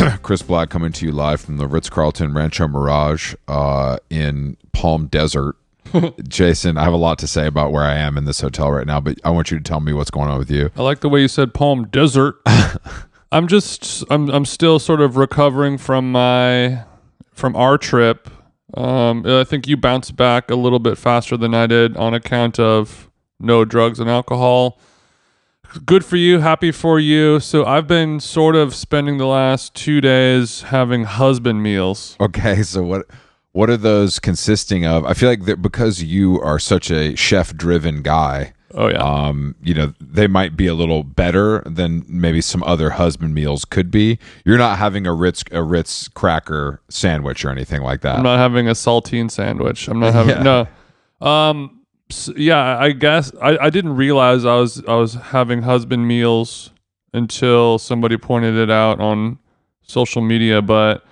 Chris Black coming to you live from the Ritz Carlton Rancho Mirage uh, in Palm Desert. Jason, I have a lot to say about where I am in this hotel right now, but I want you to tell me what's going on with you. I like the way you said Palm Desert. I'm just I'm I'm still sort of recovering from my from our trip. Um, I think you bounced back a little bit faster than I did on account of no drugs and alcohol. Good for you, happy for you. So I've been sort of spending the last two days having husband meals. Okay, so what what are those consisting of? I feel like that because you are such a chef driven guy. Oh yeah. Um, you know, they might be a little better than maybe some other husband meals could be. You're not having a Ritz a Ritz cracker sandwich or anything like that. I'm not having a saltine sandwich. I'm not having Yeah. no. Um, yeah, I guess I, I didn't realize I was I was having husband meals until somebody pointed it out on social media. But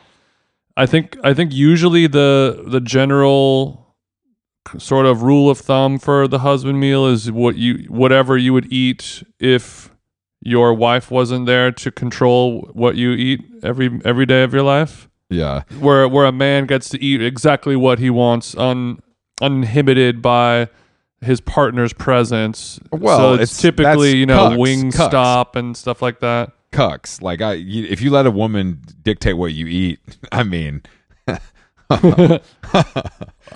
I think I think usually the the general sort of rule of thumb for the husband meal is what you whatever you would eat if your wife wasn't there to control what you eat every every day of your life yeah. where where a man gets to eat exactly what he wants un uninhibited by his partner's presence. Well, so it's, it's- typically you know cucks, wing cucks. stop and stuff like that. cucks. Like I, you, if you let a woman dictate what you eat, I mean, I'm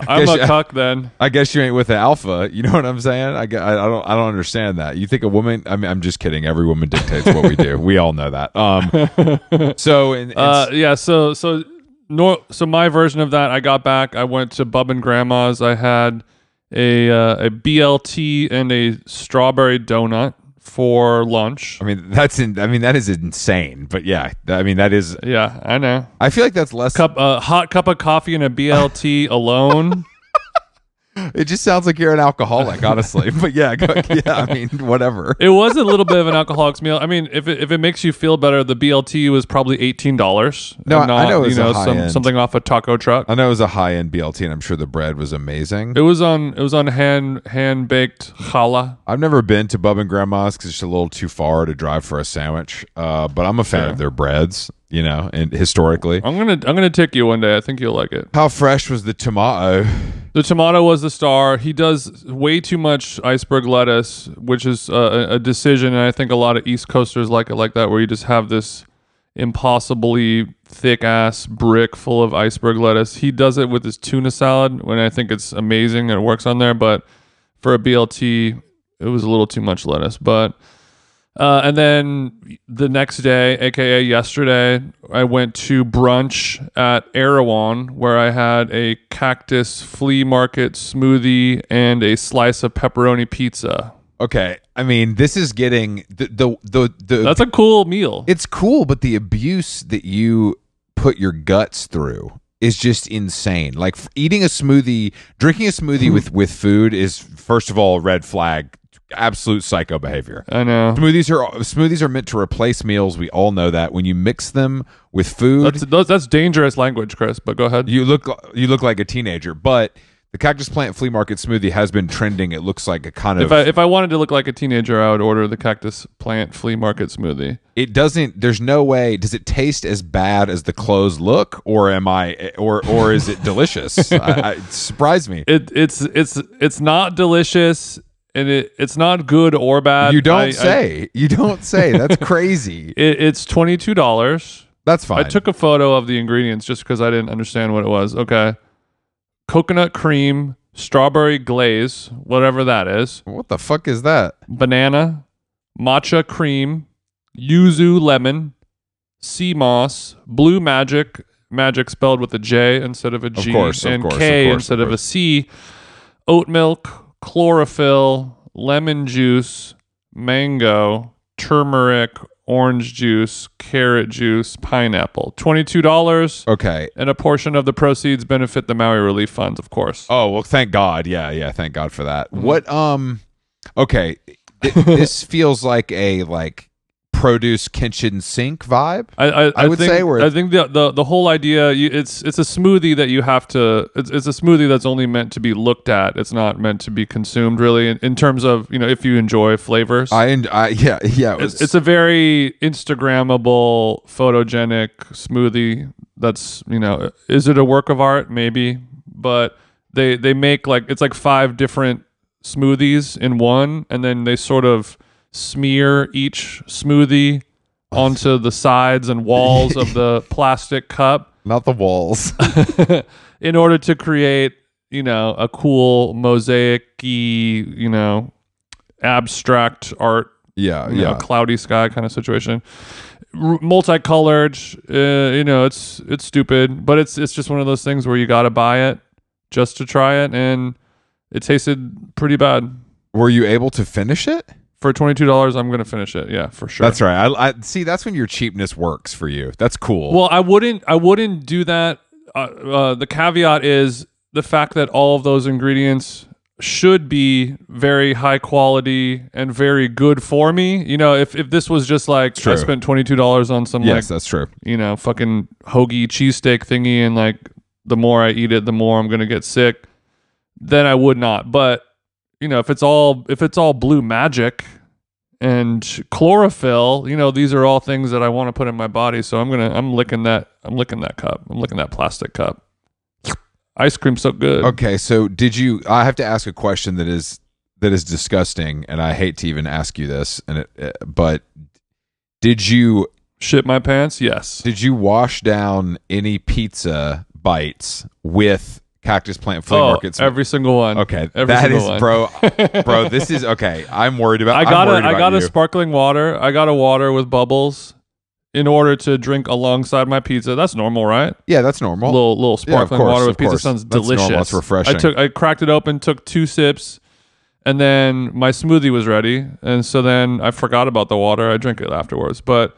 a you- cuck then. I guess you ain't with the alpha. You know what I'm saying? I, I, don't, I don't understand that. You think a woman? I mean, I'm just kidding. Every woman dictates what we do. We all know that. Um, so Uh, yeah. So so no. So my version of that, I got back. I went to Bub and Grandma's. I had a uh, a BLT and a strawberry donut for lunch. I mean, that's in, I mean, that is insane. But yeah, I mean, that is. Yeah, I know. I feel like that's less. Cup a hot cup of coffee and a BLT alone. It just sounds like you're an alcoholic, honestly. but yeah, go, yeah. I mean, whatever. It was a little bit of an alcoholic's meal. I mean, if it, if it makes you feel better, the BLT was probably eighteen dollars. No, I- I know it was you a know some, something off a taco truck. I know it was a high end BLT, and I'm sure the bread was amazing. It was on it was on hand hand baked challah. I've never been to Bub and Grandma's because it's just a little too far to drive for a sandwich. Uh, but I'm a fan Sure. of their breads, you know, and historically. I'm gonna I'm gonna take you one day. I think you'll like it. How fresh was the tomato? The tomato was the star. He does way too much iceberg lettuce, which is a, a- a decision, and I think a lot of East Coasters like it like that, where you just have this impossibly thick ass brick full of iceberg lettuce. He does it with his tuna salad, when I think it's amazing and it works on there. But for a BLT, it was a little too much lettuce. But uh, and then the next day, aka yesterday, I went to brunch at Erewhon where I had a cactus flea market smoothie and a slice of pepperoni pizza. Okay, I mean, this is getting the the the, the That's a cool meal. it's cool, but the abuse that you put your guts through is just insane. Like f- eating a smoothie, drinking a smoothie with with food is first of all a red flag, absolute psycho behavior. I know. Smoothies are smoothies are meant to replace meals. We all know that. When you mix them with food, That's, that's dangerous language, Chris. But go ahead. you look you look like a teenager. But the cactus plant flea market smoothie has been trending. It looks like a kind of If I if I wanted to look like a teenager, I would order the cactus plant flea market smoothie. it doesn't there's no way does it taste as bad as the clothes look or am i or or is it delicious I, I, it surprised me It it's it's it's not delicious and it it's not good or bad. you don't I- I- say you don't say that's crazy it, it's twenty two dollars. that's fine I took a photo of the ingredients just because I didn't understand what it was. Okay. Coconut cream, strawberry glaze, whatever that is, what the fuck is that banana, matcha cream, yuzu lemon, sea moss, blue magic, magic spelled with a J instead of a G, course, of and course, K of course, instead of of, a course. C, oat milk, chlorophyll, lemon juice, mango, turmeric, orange juice, carrot juice, pineapple. $22 Okay. and a portion of the proceeds benefit the Maui Relief Funds, of course. Oh well, thank God. Yeah, yeah. Thank God for that. What? Um. Okay. This feels like a like produce kitchen sink vibe. I, I, I would think, say we're- I think the, the the whole idea you, it's it's a smoothie that you have to it's, it's a smoothie that's only meant to be looked at. It's not meant to be consumed really in, in terms of you know if you enjoy flavors. I, I yeah yeah. It was, it's, it's a very Instagrammable, photogenic smoothie. That's you know, is it a work of art? Maybe, but they they make like it's like five different smoothies in one, and then they sort of smear each smoothie onto the sides and walls of the plastic cup not the walls. in order to create you know a cool mosaic-y you know abstract art yeah you know, yeah. cloudy sky kind of situation. R- multicolored, uh, you know, it's it's stupid, but it's it's just one of those things where you got to buy it just to try it, and it tasted pretty bad. Were you able to finish it? For twenty two dollars, I'm gonna finish it. Yeah, for sure. That's right. I, I see. That's when your cheapness works for you. That's cool. Well, I wouldn't I wouldn't do that. Uh, uh, the caveat is the fact that all of those ingredients should be very high quality and very good for me. You know, if if this was just like True. I spent twenty two dollars on some yes, like that's true. you know, fucking hoagie cheesesteak thingy, and like the more I eat it, the more I'm gonna get sick. Then I would not. But you know, if it's all if it's all blue magic and chlorophyll, you know, these are all things that I want to put in my body. So I'm gonna I'm licking that I'm licking that cup. I'm licking that plastic cup. Ice cream so good. Okay, so did you? I have to ask a question that is that is disgusting, and I hate to even ask you this, and it, but did you Shit my pants? Yes. did you wash down any pizza bites with Cactus Plant Flea oh, Market? every single one. okay, every that is, one. bro, bro. This is okay. I'm worried about. I got a I got a you. sparkling water. I got a water with bubbles in order to drink alongside my pizza. That's normal, right? Yeah, that's normal. little little Yeah, sparkling course, water with pizza course. sounds That's normal. delicious. That's refreshing. I took I cracked it open, took two sips, and then my smoothie was ready. And so then I forgot about the water. I drink it afterwards. But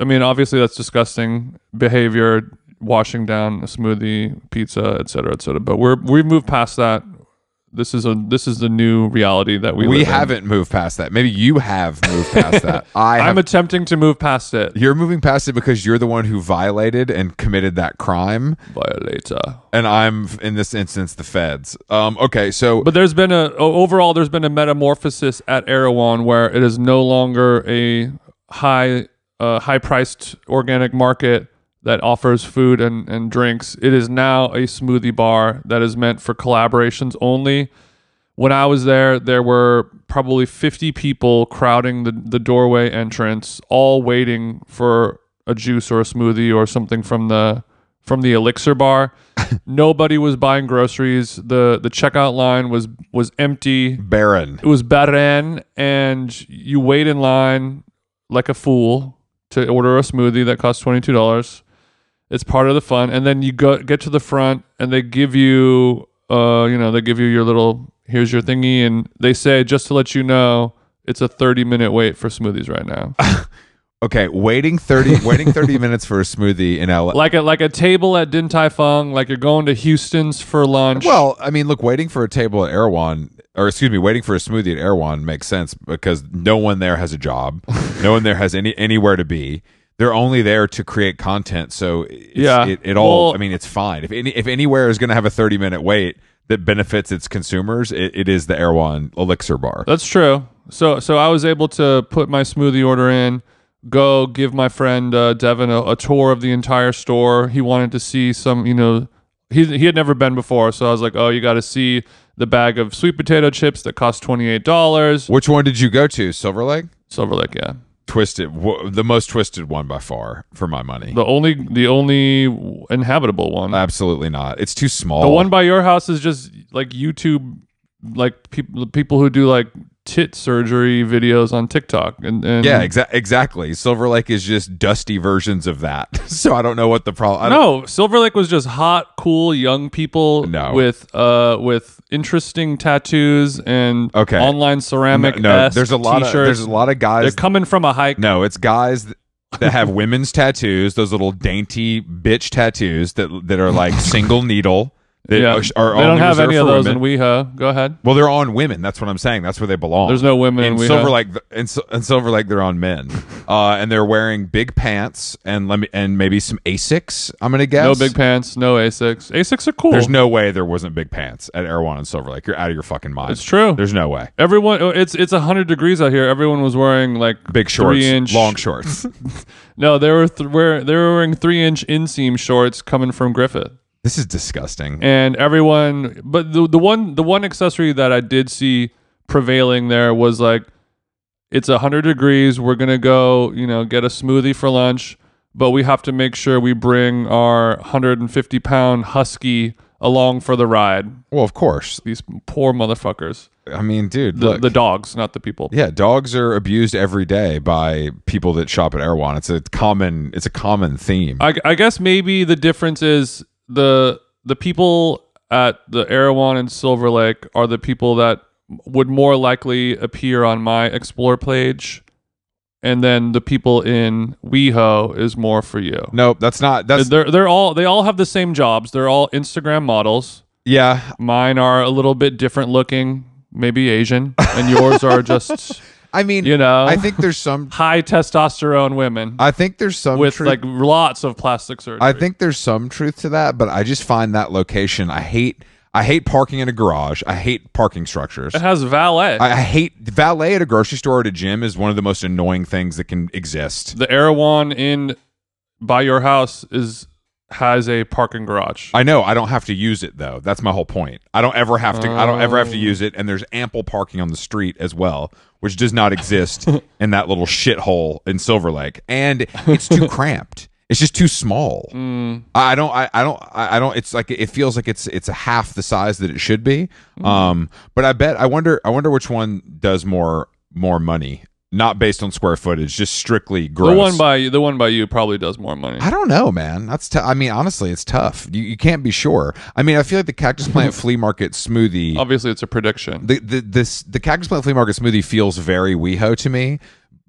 I mean, obviously that's disgusting behavior. Washing down a smoothie, pizza, et cetera, et cetera. But we're we've moved past that. This is a this is the new reality that we we haven't moved past that. Maybe you have moved past that. I have I'm attempting to move past it. You're moving past it because you're the one who violated and committed that crime, Violator. and I'm in this instance the feds. Um, okay, so But there's been a overall there's been a metamorphosis at Erewhon where it is no longer a high uh, high priced organic market that offers food and, and drinks. It is now a smoothie bar that is meant for collaborations only. When I was there, there were probably 50 people crowding the, the doorway entrance, all waiting for a juice or a smoothie or something from the from the elixir bar. Nobody was buying groceries. the The checkout line was was empty. Barren. It was barren, and you wait in line like a fool to order a smoothie that costs twenty two dollars. It's part of the fun, and then you go get to the front, and they give you, uh, you know, they give you your little here's your thingy, and they say just to let you know, it's a thirty minute wait for smoothies right now, Okay, waiting thirty, waiting thirty minutes for a smoothie in LA. like a like a table at Din Tai Fung, like you're going to Houston's for lunch. well, I mean, look, waiting for a table at Erewhon, or excuse me, waiting for a smoothie at Erewhon makes sense because no one there has a job, no one there has any anywhere to be. They're only there to create content, so Yeah. it, it all. Well- I mean, it's fine. If any, if anywhere is going to have a thirty minute wait that benefits its consumers, it, it is the Erewhon Elixir Bar. That's true. So so I was able to put my smoothie order in, go give my friend uh, Devin a, a tour of the entire store. He wanted to see some, you know, he he had never been before, so I was like, oh, you got to see the bag of sweet potato chips that cost twenty eight dollars. Which one did you go to? Silver Lake? Silver Lake, yeah, Twisted, w- the most twisted one by far for my money. the only the only inhabitable one. Absolutely not. It's too small. the one by your house is just like YouTube, like people people who do like tit surgery videos on TikTok. And, and Yeah, exa- exactly. Silver Lake is just dusty versions of that. so I don't know what the problem. No, Silver Lake was just hot, cool young people No. with uh with interesting tattoos and Okay. online ceramic. no, there's a lot of there's a lot of guys. They're coming from a hike. no, it's guys th- that have women's tattoos, those little dainty bitch tattoos that that are like single needle. That yeah, are, they don't have any of those women. in WeHo. Go ahead. Well, they're on women. That's what I'm saying. That's where they belong. There's no women in in. Silver Lake. In, in Silver Lake, they're on men, uh, and they're wearing big pants and let me and maybe some Asics. I'm gonna guess No big pants, no Asics. Asics are cool. There's no way there wasn't big pants at Erewhon and Silver Lake. You're out of your fucking mind. It's true. There's no way. Everyone, oh, it's it's hundred degrees out here. Everyone was wearing like Big shorts, three inch long shorts. No, they were th- wear, they were wearing three inch inseam shorts coming from Griffith, this is disgusting. and everyone. But the the one the one accessory that I did see prevailing there was like, it's hundred degrees. We're gonna go, you know, get a smoothie for lunch, but we have to make sure we bring our hundred and fifty pound husky along for the ride. Well, of course. These poor motherfuckers. I mean, dude, The look. the dogs, not the people. yeah, dogs are abused every day by people that shop at Erewhon. It's a common. It's a common theme. I, I guess maybe the difference is the the people at the Erewhon and Silver Lake are the people that would more likely appear on my explore page, and then the people in WeHo is more for you. nope, that's not. That's They're they're all they all have the same jobs. They're all Instagram models. yeah. Mine are a little bit different looking, maybe Asian, and yours are just I mean, you know I think there's some. high testosterone women I think there's some with truth- like lots of plastic surgery. I think there's some truth to that, but I just find that location. I hate. I hate parking in a garage. I hate parking structures. it has valet. I, I hate valet at a grocery store or at a gym is one of the most annoying things that can exist. the Erewhon in by your house is has a parking garage. I know I don't have to use it though. That's my whole point. I don't ever have to. I don't ever have Oh. to use it, and there's ample parking on the street as well, which does not exist in that little shithole in Silver Lake, and it's too cramped. It's just too small. Mm. I I don't. I, I don't. I I don't. It's like it feels like it's it's a half the size that it should be. Mm. Um, but I bet. I wonder. I wonder which one does more more money, not based on square footage, just strictly gross. the one by the one by you probably does more money. I don't know, man. That's. T- I mean, honestly, it's tough. You, you can't be sure. I mean, I feel like the Cactus Plant Flea Market smoothie. Obviously, it's a prediction. The, the this the Cactus Plant Flea Market smoothie feels very WeHo to me.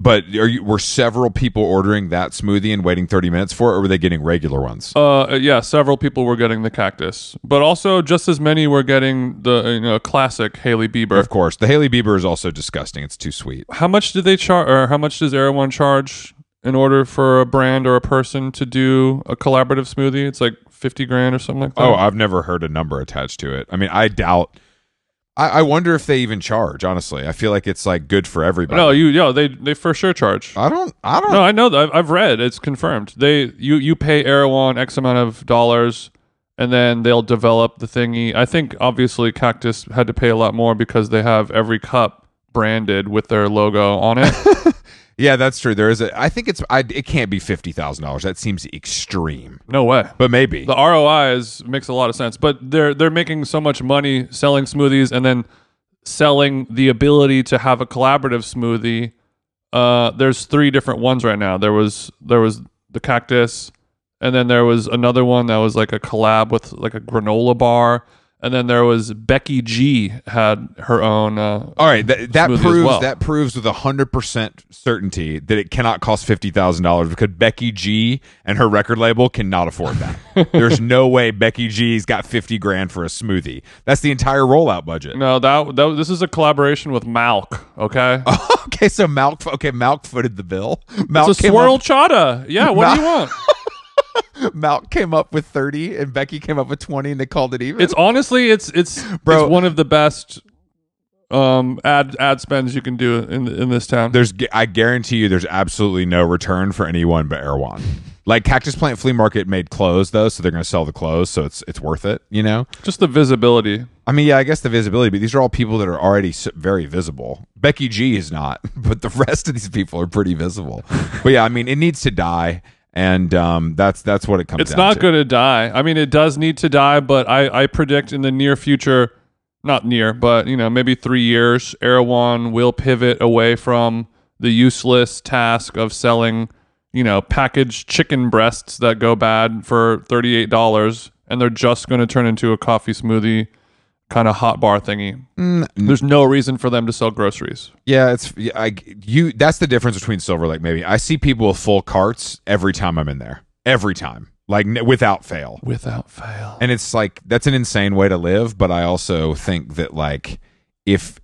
But are you were several people ordering that smoothie and waiting thirty minutes for it, or were they getting regular ones? Uh, yeah, several people were getting the cactus, but also just as many were getting the you know classic Hailey Bieber. Of course, the Hailey Bieber is also disgusting. It's too sweet. How much do they charge, or how much does Erewhon charge in order for a brand or a person to do a collaborative smoothie? It's like fifty grand or something like that. Oh, I've never heard a number attached to it. I mean, I doubt. I, I wonder if they even charge. Honestly, I feel like it's like good for everybody. no, you yo they they for sure charge. I don't. I don't. No, I know that. I've, I've read. It's confirmed. They you you pay Erewhon X amount of dollars, and then they'll develop the thingy. I think obviously Cactus had to pay a lot more because they have every cup branded with their logo on it. Yeah, that's true. There is a. I think it's. I, it can't be fifty thousand dollars. That seems extreme. no way. But maybe. The ROI is makes a lot of sense, but they're they're making so much money selling smoothies and then selling the ability to have a collaborative smoothie. Uh, there's three different ones right now. There was there was the cactus, and then there was another one that was like a collab with like a granola bar, and then there was Becky G had her own. Uh, All right, that, that proves well. that proves with hundred percent certainty that it cannot cost fifty thousand dollars because Becky G and her record label cannot afford that. There's no way Becky G's got fifty grand for a smoothie. That's the entire rollout budget. no, that, that this is a collaboration with Malk. Okay, okay, so Malk. Okay, Malk footed the bill. Malk it's a swirl Up, chata. Yeah, what do you want? Malk came up with thirty, and Becky came up with twenty, and they called it even. It's honestly, it's it's Bro. it's one of the best um ad ad spends you can do in in this town. there's I guarantee you there's absolutely no return for anyone but Erewhon. Like Cactus Plant Flea Market made clothes though, so they're going to sell the clothes, so it's it's worth it, you know. Just the visibility. I mean, yeah, I guess the visibility, but these are all people that are already very visible. Becky G is not, but the rest of these people are pretty visible. but yeah, I mean, it needs to die, and um, that's that's what it comes. It's not going to die. I mean, it does need to die, but I I predict in the near future not near, but you know, maybe three years, Erewhon will pivot away from the useless task of selling, you know, packaged chicken breasts that go bad for thirty-eight dollars, and they're just going to turn into a coffee smoothie kind of hot bar thingy. Mm, There's no reason for them to sell groceries. Yeah, it's yeah, I you. That's the difference between Silver Lake. Maybe I see people with full carts every time I'm in there. Every time, like n- without fail. Without fail. And it's like that's an insane way to live. But I also think that like if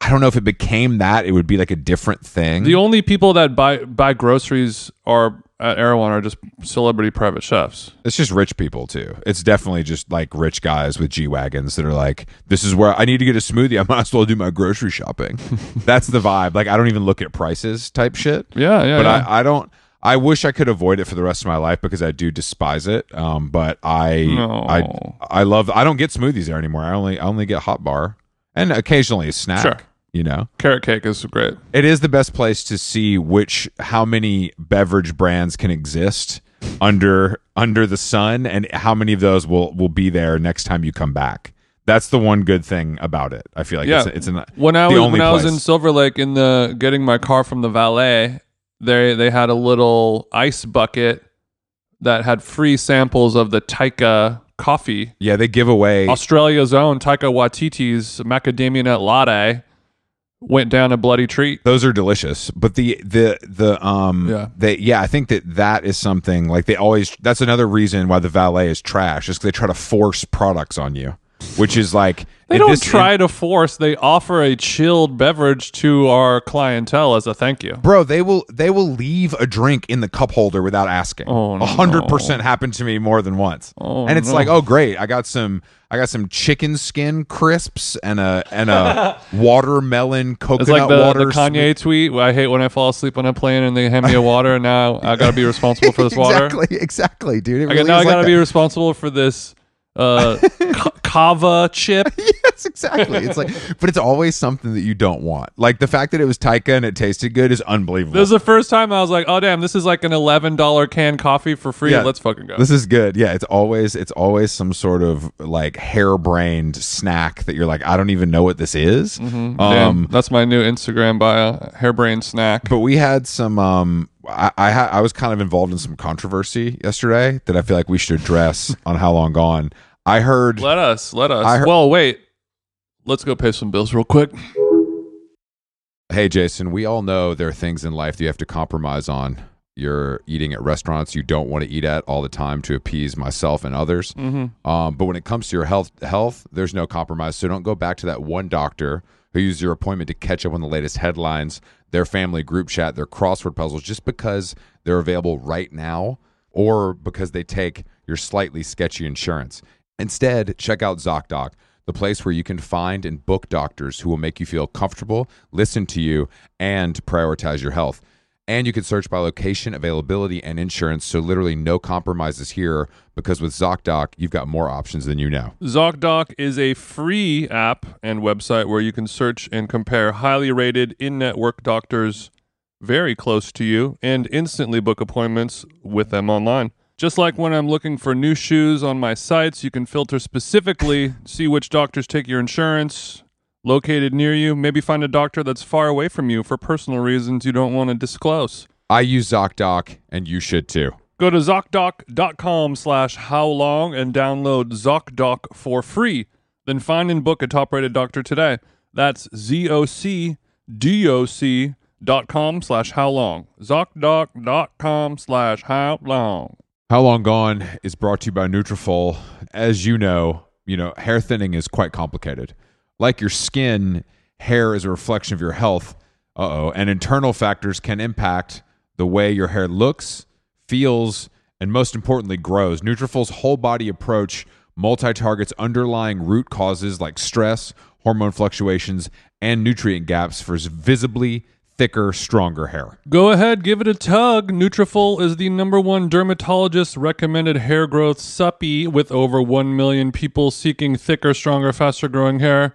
I don't know if it became that, it would be like a different thing. The only people that buy buy groceries are at Erewhon are just celebrity private chefs. It's just rich people too. It's definitely just like rich guys with G wagons that are like, this is where I need to get a smoothie. I might as well do my grocery shopping. That's the vibe. Like I don't even look at prices type shit. Yeah, yeah. but yeah. I, I don't. I wish I could avoid it for the rest of my life because I do despise it. Um, but I, No. I, I love. I don't get smoothies there anymore. I only, I only get hot bar and occasionally a snack. Sure. You know, Carrot cake is great. it is the best place to see which how many beverage brands can exist under under the sun and how many of those will will be there next time you come back. That's the one good thing about it. I feel like Yeah. it's, it's an, When I the was only when I was in Silver Lake in the getting my car from the valet, they they had a little ice bucket that had free samples of the Taika coffee, yeah, they give away Australia's own Taika Waititi's macadamia nut latte. Went down a bloody treat. those are delicious but the the the um Yeah. they yeah i think that that is something like they always that's another reason why the valet is trash is they try to force products on you which is like They don't this- try to force. They offer a chilled beverage to our clientele as a thank you. bro they will they will leave a drink in the cup holder without asking Oh, a hundred percent happened to me more than once Oh, and it's no. like oh great i got some i got some chicken skin crisps and a and a watermelon coconut It's like the, water the Kanye tweet. I hate when I fall asleep on a plane and they hand me a water, and now I gotta be responsible for this water. exactly exactly dude It I now is i gotta that. be responsible for this uh, kava chip. yes, exactly. It's like, but it's always something that you don't want. Like the fact that it was Taika and it tasted good is unbelievable. This is the first time I was like, oh damn, this is like an eleven dollar can coffee for free. Yeah. Let's fucking go. This is good. Yeah, it's always it's always some sort of like harebrained snack that you're like, I don't even know what this is. Damn, Um, that's my new Instagram bio, hairbrain snack. but we had some. Um, I I, I was kind of involved in some controversy yesterday that I feel like we should address on how long gone. I heard. Let us, let us. I heard- well, wait. Let's go pay some bills real quick. Hey, Jason, we all know there are things in life that you have to compromise on. You're eating at restaurants you don't want to eat at all the time to appease myself and others. Mm-hmm. Um, but when it comes to your health, health, there's no compromise. So don't go back to that one doctor who used your appointment to catch up on the latest headlines, their family group chat, their crossword puzzles, just because they're available right now or because they take your slightly sketchy insurance. Instead, check out ZocDoc, the place where you can find and book doctors who will make you feel comfortable, listen to you, and prioritize your health. And you can search by location, availability, and insurance. So literally no compromises here because with ZocDoc, you've got more options than you know. ZocDoc is a free app and website where you can search and compare highly rated in network doctors very close to you and instantly book appointments with them online. Just like when I'm looking for new shoes on my sites, you can filter specifically, see which doctors take your insurance, located near you, maybe find a doctor that's far away from you for personal reasons you don't want to disclose. I use ZocDoc, and you should too. Go to ZocDoc.com slash how long and download ZocDoc for free. Then find and book a top rated doctor today. That's Z-O-C-D-O-C dot com slash how long. ZocDoc.com slash how long. How Long Gone is brought to you by Nutrafol. As you know, you know, hair thinning is quite complicated. Like your skin, hair is a reflection of your health. Uh-oh, and internal factors can impact the way your hair looks, feels, and most importantly grows. Nutrafol's whole body approach multi-targets underlying root causes like stress, hormone fluctuations, and nutrient gaps for visibly thicker, stronger hair. Go ahead, give it a tug. Nutrafol is the number one dermatologist recommended hair growth suppy with over 1 million people seeking thicker, stronger, faster growing hair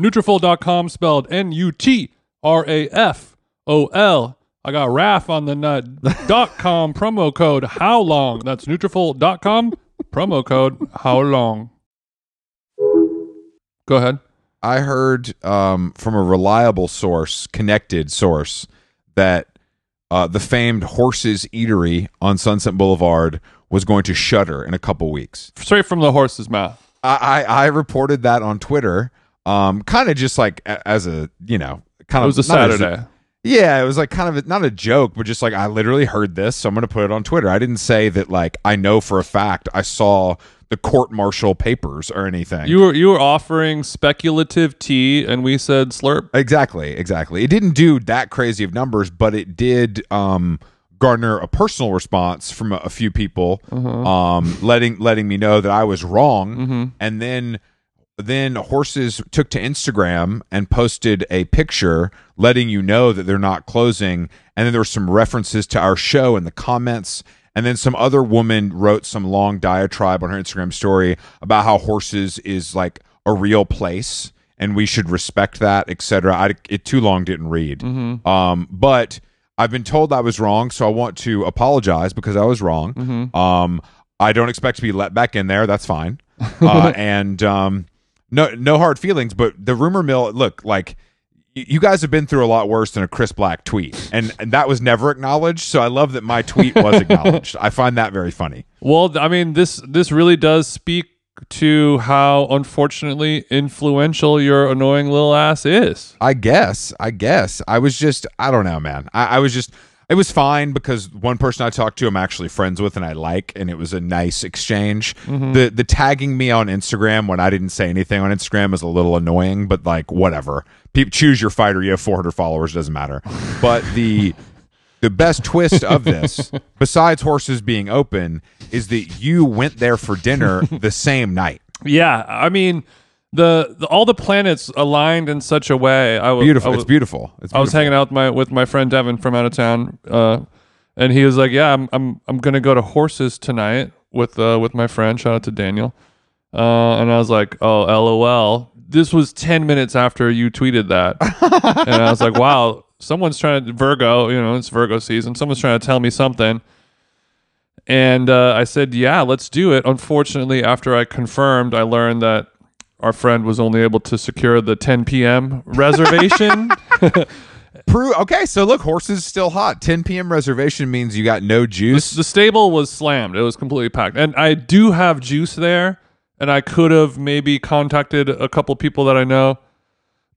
Nutrafol.com spelled N-U-T-R-A-F-O-L. I got RAF on the nut. dot com promo code How Long. That's Nutrafol.com promo code How Long. Go ahead. I heard um, from a reliable source, connected source, that uh, the famed Horses Eatery on Sunset Boulevard was going to shutter in a couple weeks. Straight from the horse's mouth. I, I, I reported that on Twitter, um, kind of just like a, as a you know, kind It of was a not as Saturday. yeah, it was like kind of a, not a joke, but just like I literally heard this, so I'm going to put it on Twitter. I didn't say that like I know for a fact I saw the court martial papers or anything. You were you were offering speculative tea, and we said slurp. Exactly, exactly. It didn't do that crazy of numbers, but it did um, garner a personal response from a, a few people, um, letting letting me know that I was wrong. And then then horses took to Instagram and posted a picture letting you know that they're not closing. And then there were some references to our show in the comments. And then some other woman wrote some long diatribe on her Instagram story about how horses is like a real place and we should respect that, etc. I it too long didn't read. Um, but I've been told I was wrong, so I want to apologize because I was wrong. Um, I don't expect to be let back in there. That's fine. Uh, and um, no no hard feelings. But the rumor mill, look like you guys have been through a lot worse than a Chris Black tweet, and, and that was never acknowledged. So I love that my tweet was acknowledged. I find that very funny. Well, I mean this this really does speak to how unfortunately influential your annoying little ass is. I guess. I guess. I was just. I don't know, man. I, I was just. It was fine because one person I talked to, I'm actually friends with, and I like, and it was a nice exchange. Mm-hmm. The the tagging me on Instagram when I didn't say anything on Instagram is a little annoying, but like whatever. People choose your fighter. You have 400 followers, doesn't matter. But the the best twist of this, besides horses being open, is that you went there for dinner the same night. Yeah, I mean the, the all the planets aligned in such a way. I was Beautiful. I was, it's beautiful. It's I was hanging out with my with my friend Devin from out of town, uh, and he was like, "Yeah, I'm I'm I'm gonna go to horses tonight with uh, with my friend. Shout out to Daniel." Uh, and I was like, "Oh, lol." This was ten minutes after you tweeted that, and I was like, "Wow, someone's trying to Virgo. You know, it's Virgo season. Someone's trying to tell me something." And uh, I said, "Yeah, let's do it." Unfortunately, after I confirmed, I learned that our friend was only able to secure the 10 p.m. reservation. Pro- okay, so look, horses still hot. 10 p.m. reservation means you got no juice. the stable was slammed. It was completely packed. And I do have juice there, and I could have maybe contacted a couple people that I know.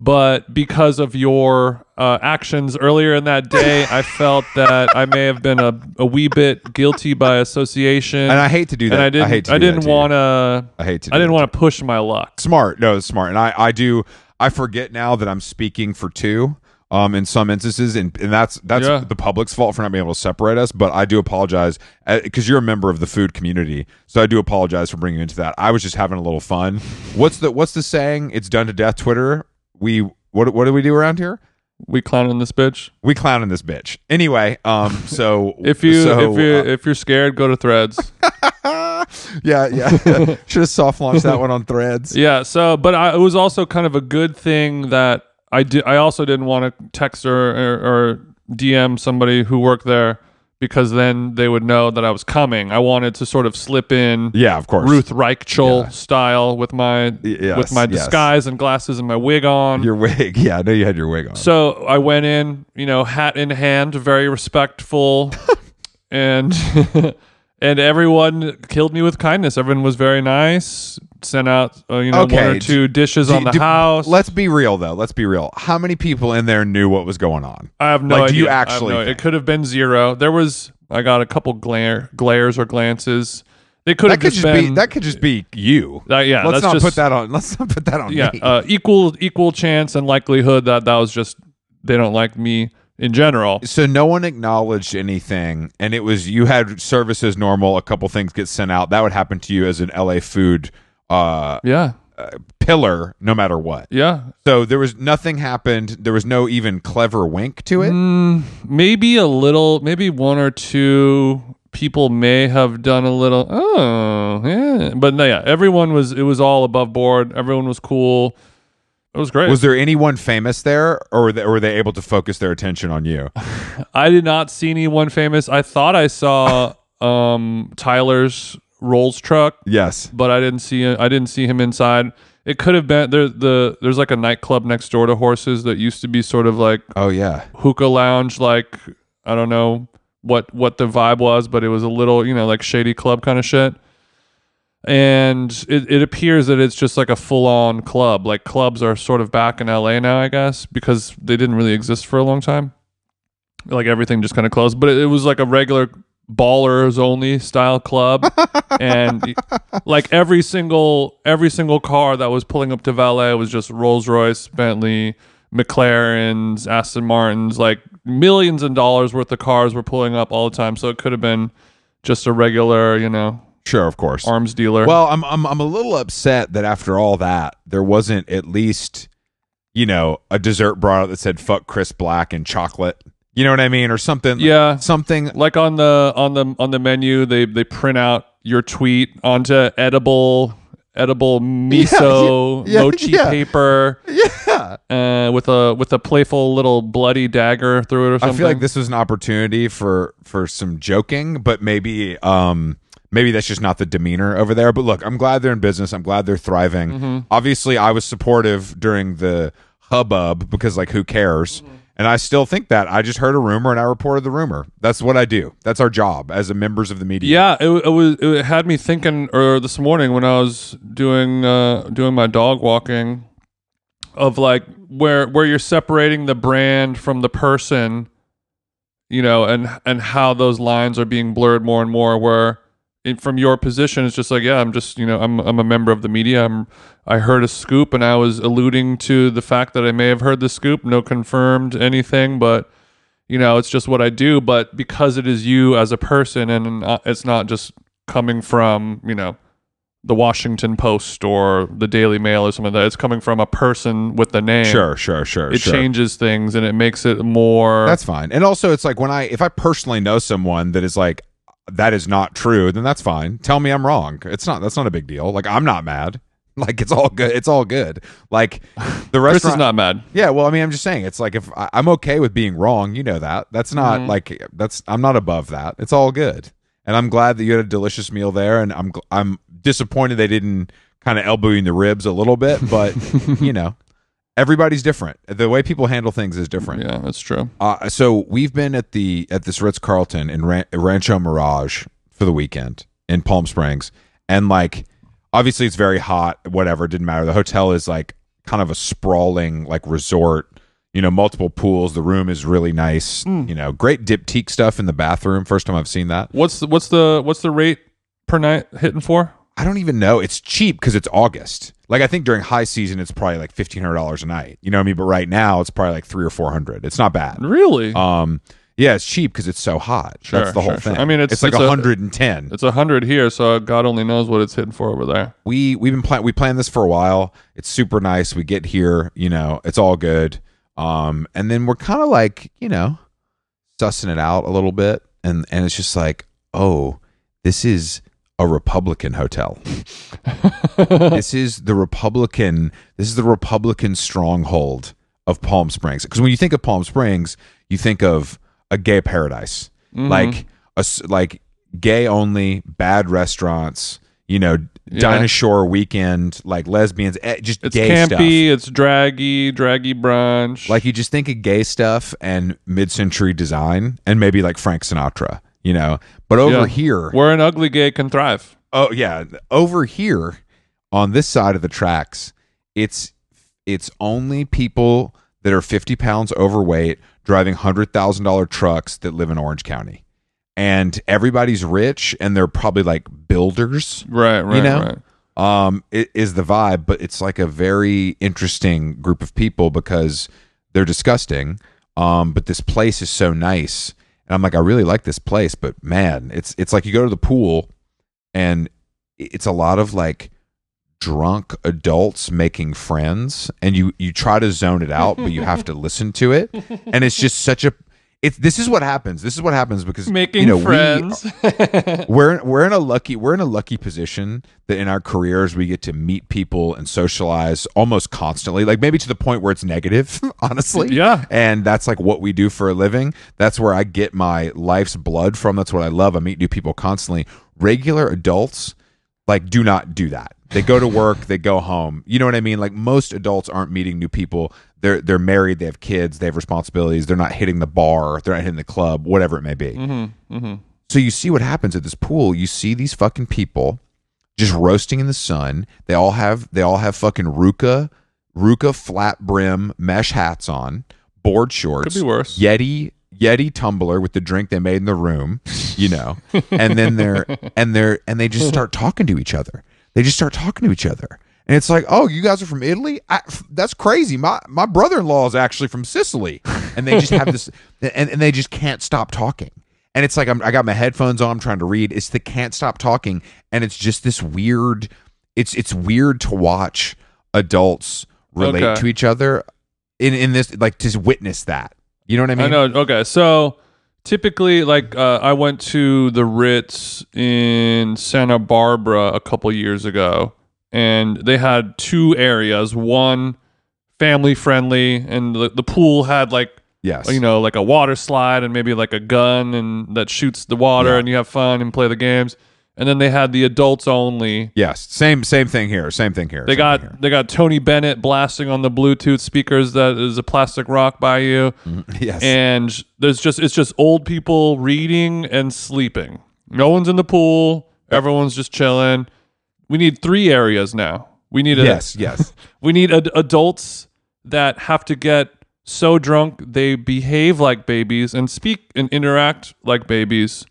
But because of your uh, actions earlier in that day, I felt that I may have been a, a wee bit guilty by association. And I hate to do that. And I didn't. hate to I didn't want to. I hate to. I didn't want to push my luck. Smart. No, smart. And I, I do. I forget now that I'm speaking for two. Um, in some instances, and, and that's that's Yeah. the public's fault for not being able to separate us. But I do apologize because you're a member of the food community, so I do apologize for bringing you into that. I was just having a little fun. What's the What's the saying? It's done to death. Twitter. We what What do we do around here? We clown clowning this bitch. We clown clowning this bitch. Anyway, um, so If you so, if you uh, if you're scared, go to Threads. yeah, yeah, should have soft launched that one on Threads. Yeah. So, but I, it was also kind of a good thing that I did. I also didn't want to text or, or, or DM somebody who worked there because then they would know that I was coming. I wanted to sort of slip in Yeah, of course. Ruth Reichl Yeah. style with my yes, with my yes. disguise and glasses and my wig on. your wig. Yeah, I know you had your wig on. So I went in, you know, hat in hand, very respectful, and and everyone killed me with kindness. Everyone was very nice. Sent out, uh, you know, one or two dishes Do- on the do- house. Let's be real though. Let's be real. How many people in there knew what was going on? I have no like, idea. do you actually no- it could have been zero. There was. I got a couple glare glares or glances. They could That have could just just been be that could just be you. That- yeah, Let's not just- put that on. Let's not put that on yeah, uh, equal equal chance and likelihood that that was just they don't like me in general. so no one acknowledged anything, and it was you had service as normal. A couple things get sent out. That would happen to you as an LA food uh, Yeah, uh, pillar no matter what. Yeah, So there was nothing happened. There was no even clever wink to it. Mm, maybe a little, maybe one or two people may have done a little. Oh, yeah, but no, yeah, everyone was. It was all above board. Everyone was cool. It was great. Was there anyone famous there, or were they, were they able to focus their attention on you? I did not see anyone famous. I thought I saw um, Tyler's Rolls truck, yes. but I didn't see. I didn't see him inside. It could have been there. The there's like a nightclub next door to Horses that used to be sort of like Oh yeah. hookah lounge like I don't know what what the vibe was, but it was a little, you know, like shady club kind of shit. And it, it appears that it's just like a full on club. Like clubs are sort of back in LA now, I guess, because they didn't really exist for a long time. Like everything just kind of closed. But it, it was like a regular ballers only style club. and like every single every single car that was pulling up to valet was just Rolls Royce, Bentley, McLarens, Aston Martins, like millions of dollars worth of cars were pulling up all the time. So it could have been just a regular, you know, Sure, of course. arms dealer. Well, I'm I'm I'm a little upset that after all that, there wasn't at least, you know, a dessert brought out that said "fuck Chris Black" and chocolate. You know what I mean, or something. Yeah. something. like on the on the on the menu, they they print out your tweet onto edible edible miso yeah, mochi yeah. paper Yeah, uh, with a with a playful little bloody dagger through it or something. I feel like this was an opportunity for for some joking, but maybe um maybe that's just not the demeanor over there. But look, I'm glad they're in business. I'm glad they're thriving. Mm-hmm. Obviously, I was supportive during the hubbub because like who cares. Mm-hmm. And I still think that. I just heard a rumor and I reported the rumor. That's what I do. That's our job as a members of the media. Yeah, it, it was. It had me thinking. Or this morning when I was doing uh, doing my dog walking, of like where where you're separating the brand from the person, you know, and and how those lines are being blurred more and more. Where from your position, it's just like, yeah, I'm just you know, I'm I'm a member of the media. I'm I heard a scoop, and I was alluding to the fact that I may have heard the scoop. No confirmed anything, but you know it's just what i do but because it is you as a person and uh, it's not just coming from you know the washington post or the daily mail or something like that it's coming from a person with the name Sure, sure, sure. it sure. changes things and it makes it more That's fine. And also, it's like when I, if I personally know someone that is like, that is not true, then that's fine. Tell me I'm wrong. It's not, that's not a big deal. Like, I'm not mad. Like, it's all good. It's all good. Like, the chris restaurant. is not mad yeah, well, I mean, I'm just saying, it's like if I, I'm okay with being wrong, you know that. That's not Mm-hmm. like, that's, I'm not above that. It's all good. And I'm glad that you had a delicious meal there. And I'm, I'm disappointed they didn't kind of elbow you in the ribs a little bit, but, you know, everybody's different. The way people handle things is different. yeah that's true Uh, so we've been at the at this Ritz Carlton in Ran- Rancho Mirage for the weekend in Palm Springs, and like obviously it's very hot. Whatever, didn't matter. The hotel is like kind of a sprawling like resort. You know, multiple pools. The room is really nice. You know, great diptyque stuff in the bathroom. First time I've seen that. what's the what's the what's the rate per night hitting for I don't even know. It's cheap because it's August. Like I think during high season, it's probably like fifteen hundred dollars a night. You know what I mean? But right now, it's probably like three or four hundred. It's not bad. really Um, yeah, it's cheap because it's so hot. Sure, That's the whole sure, sure. thing. I mean, it's- like it's a- 110. it's a hundred here so god only knows what it's hitting for over there we we've been plan we planned this for a while. It's super nice. We get here, you know, it's all good. Um, and then we're kind of like, you know, sussing it out a little bit, and and it's just like, oh, this is a Republican hotel. this is the Republican. This is the Republican stronghold of Palm Springs. Because when you think of Palm Springs, you think of a gay paradise, Mm-hmm. like a like gay only, bad restaurants. You know, Yeah. Dinah Shore weekend, like lesbians, eh, just it's gay campy stuff. it's draggy draggy brunch Like you just think of gay stuff and mid-century design, and maybe like Frank Sinatra. You know, but over Yeah. here, where an ugly gay can thrive Oh yeah, over here on this side of the tracks, it's it's only people that are 50 pounds overweight driving $100,000 trucks that live in Orange County. And everybody's rich and they're probably like builders, right right you know? right Um it is the vibe, but it's like a very interesting group of people because they're disgusting. Um but this place is so nice. And I'm like I really like this place, but man, it's it's like you go to the pool and it's a lot of like drunk adults making friends and you you try to zone it out but you have to listen to it. And it's just such a it's this is what happens. This is what happens because Making you know, we- friends. we're we're in a lucky we're in a lucky position that in our careers we get to meet people and socialize almost constantly like maybe to the point where it's negative honestly. Yeah. and that's like what we do for a living. That's where i get my life's blood from. That's what i love. I meet new people constantly. Regular adults like do not do that. They go to work they go home. You know what i mean? Like most adults aren't meeting new people they're they're married they have kids they have responsibilities they're not hitting the bar they're not hitting the club whatever it may be mm-hmm, mm-hmm. so you see what happens at this pool. You see these fucking people just roasting in the sun. They all have they all have fucking RVCA RVCA flat brim mesh hats on, board shorts, Could be worse. Yeti Yeti tumbler with the drink they made in the room, you know. and then they're and they're and they just start talking to each other. They just start talking to each other. And it's like, oh, you guys are from Italy? I, f- that's crazy. My my brother in law is actually from Sicily, and they just have this, and, and they just can't stop talking. And it's like I'm, I got my headphones on, I'm trying to read. It's the can't stop talking, and it's just this weird. It's it's weird to watch adults relate Okay. to each other in in this like to witness that. You know what I mean? I know. Okay, so typically, like uh, I went to the Ritz in Santa Barbara a couple years ago, and they had two areas. One family friendly, and the, the pool had like Yes. you know like a water slide and maybe like a gun and that shoots the water, Yeah. and you have fun and play the games. And then they had the adults only. Yes. Same same thing here. Same thing here. They got here. they got Tony Bennett blasting on the Bluetooth speakers that is a plastic rock by you. Mm-hmm. yes. and there's just it's just old people reading and sleeping. No one's in the pool. Everyone's just chilling. We need three areas now. We need a, yes. Yes. we need ad- adults that have to get so drunk they behave like babies and speak and interact like babies,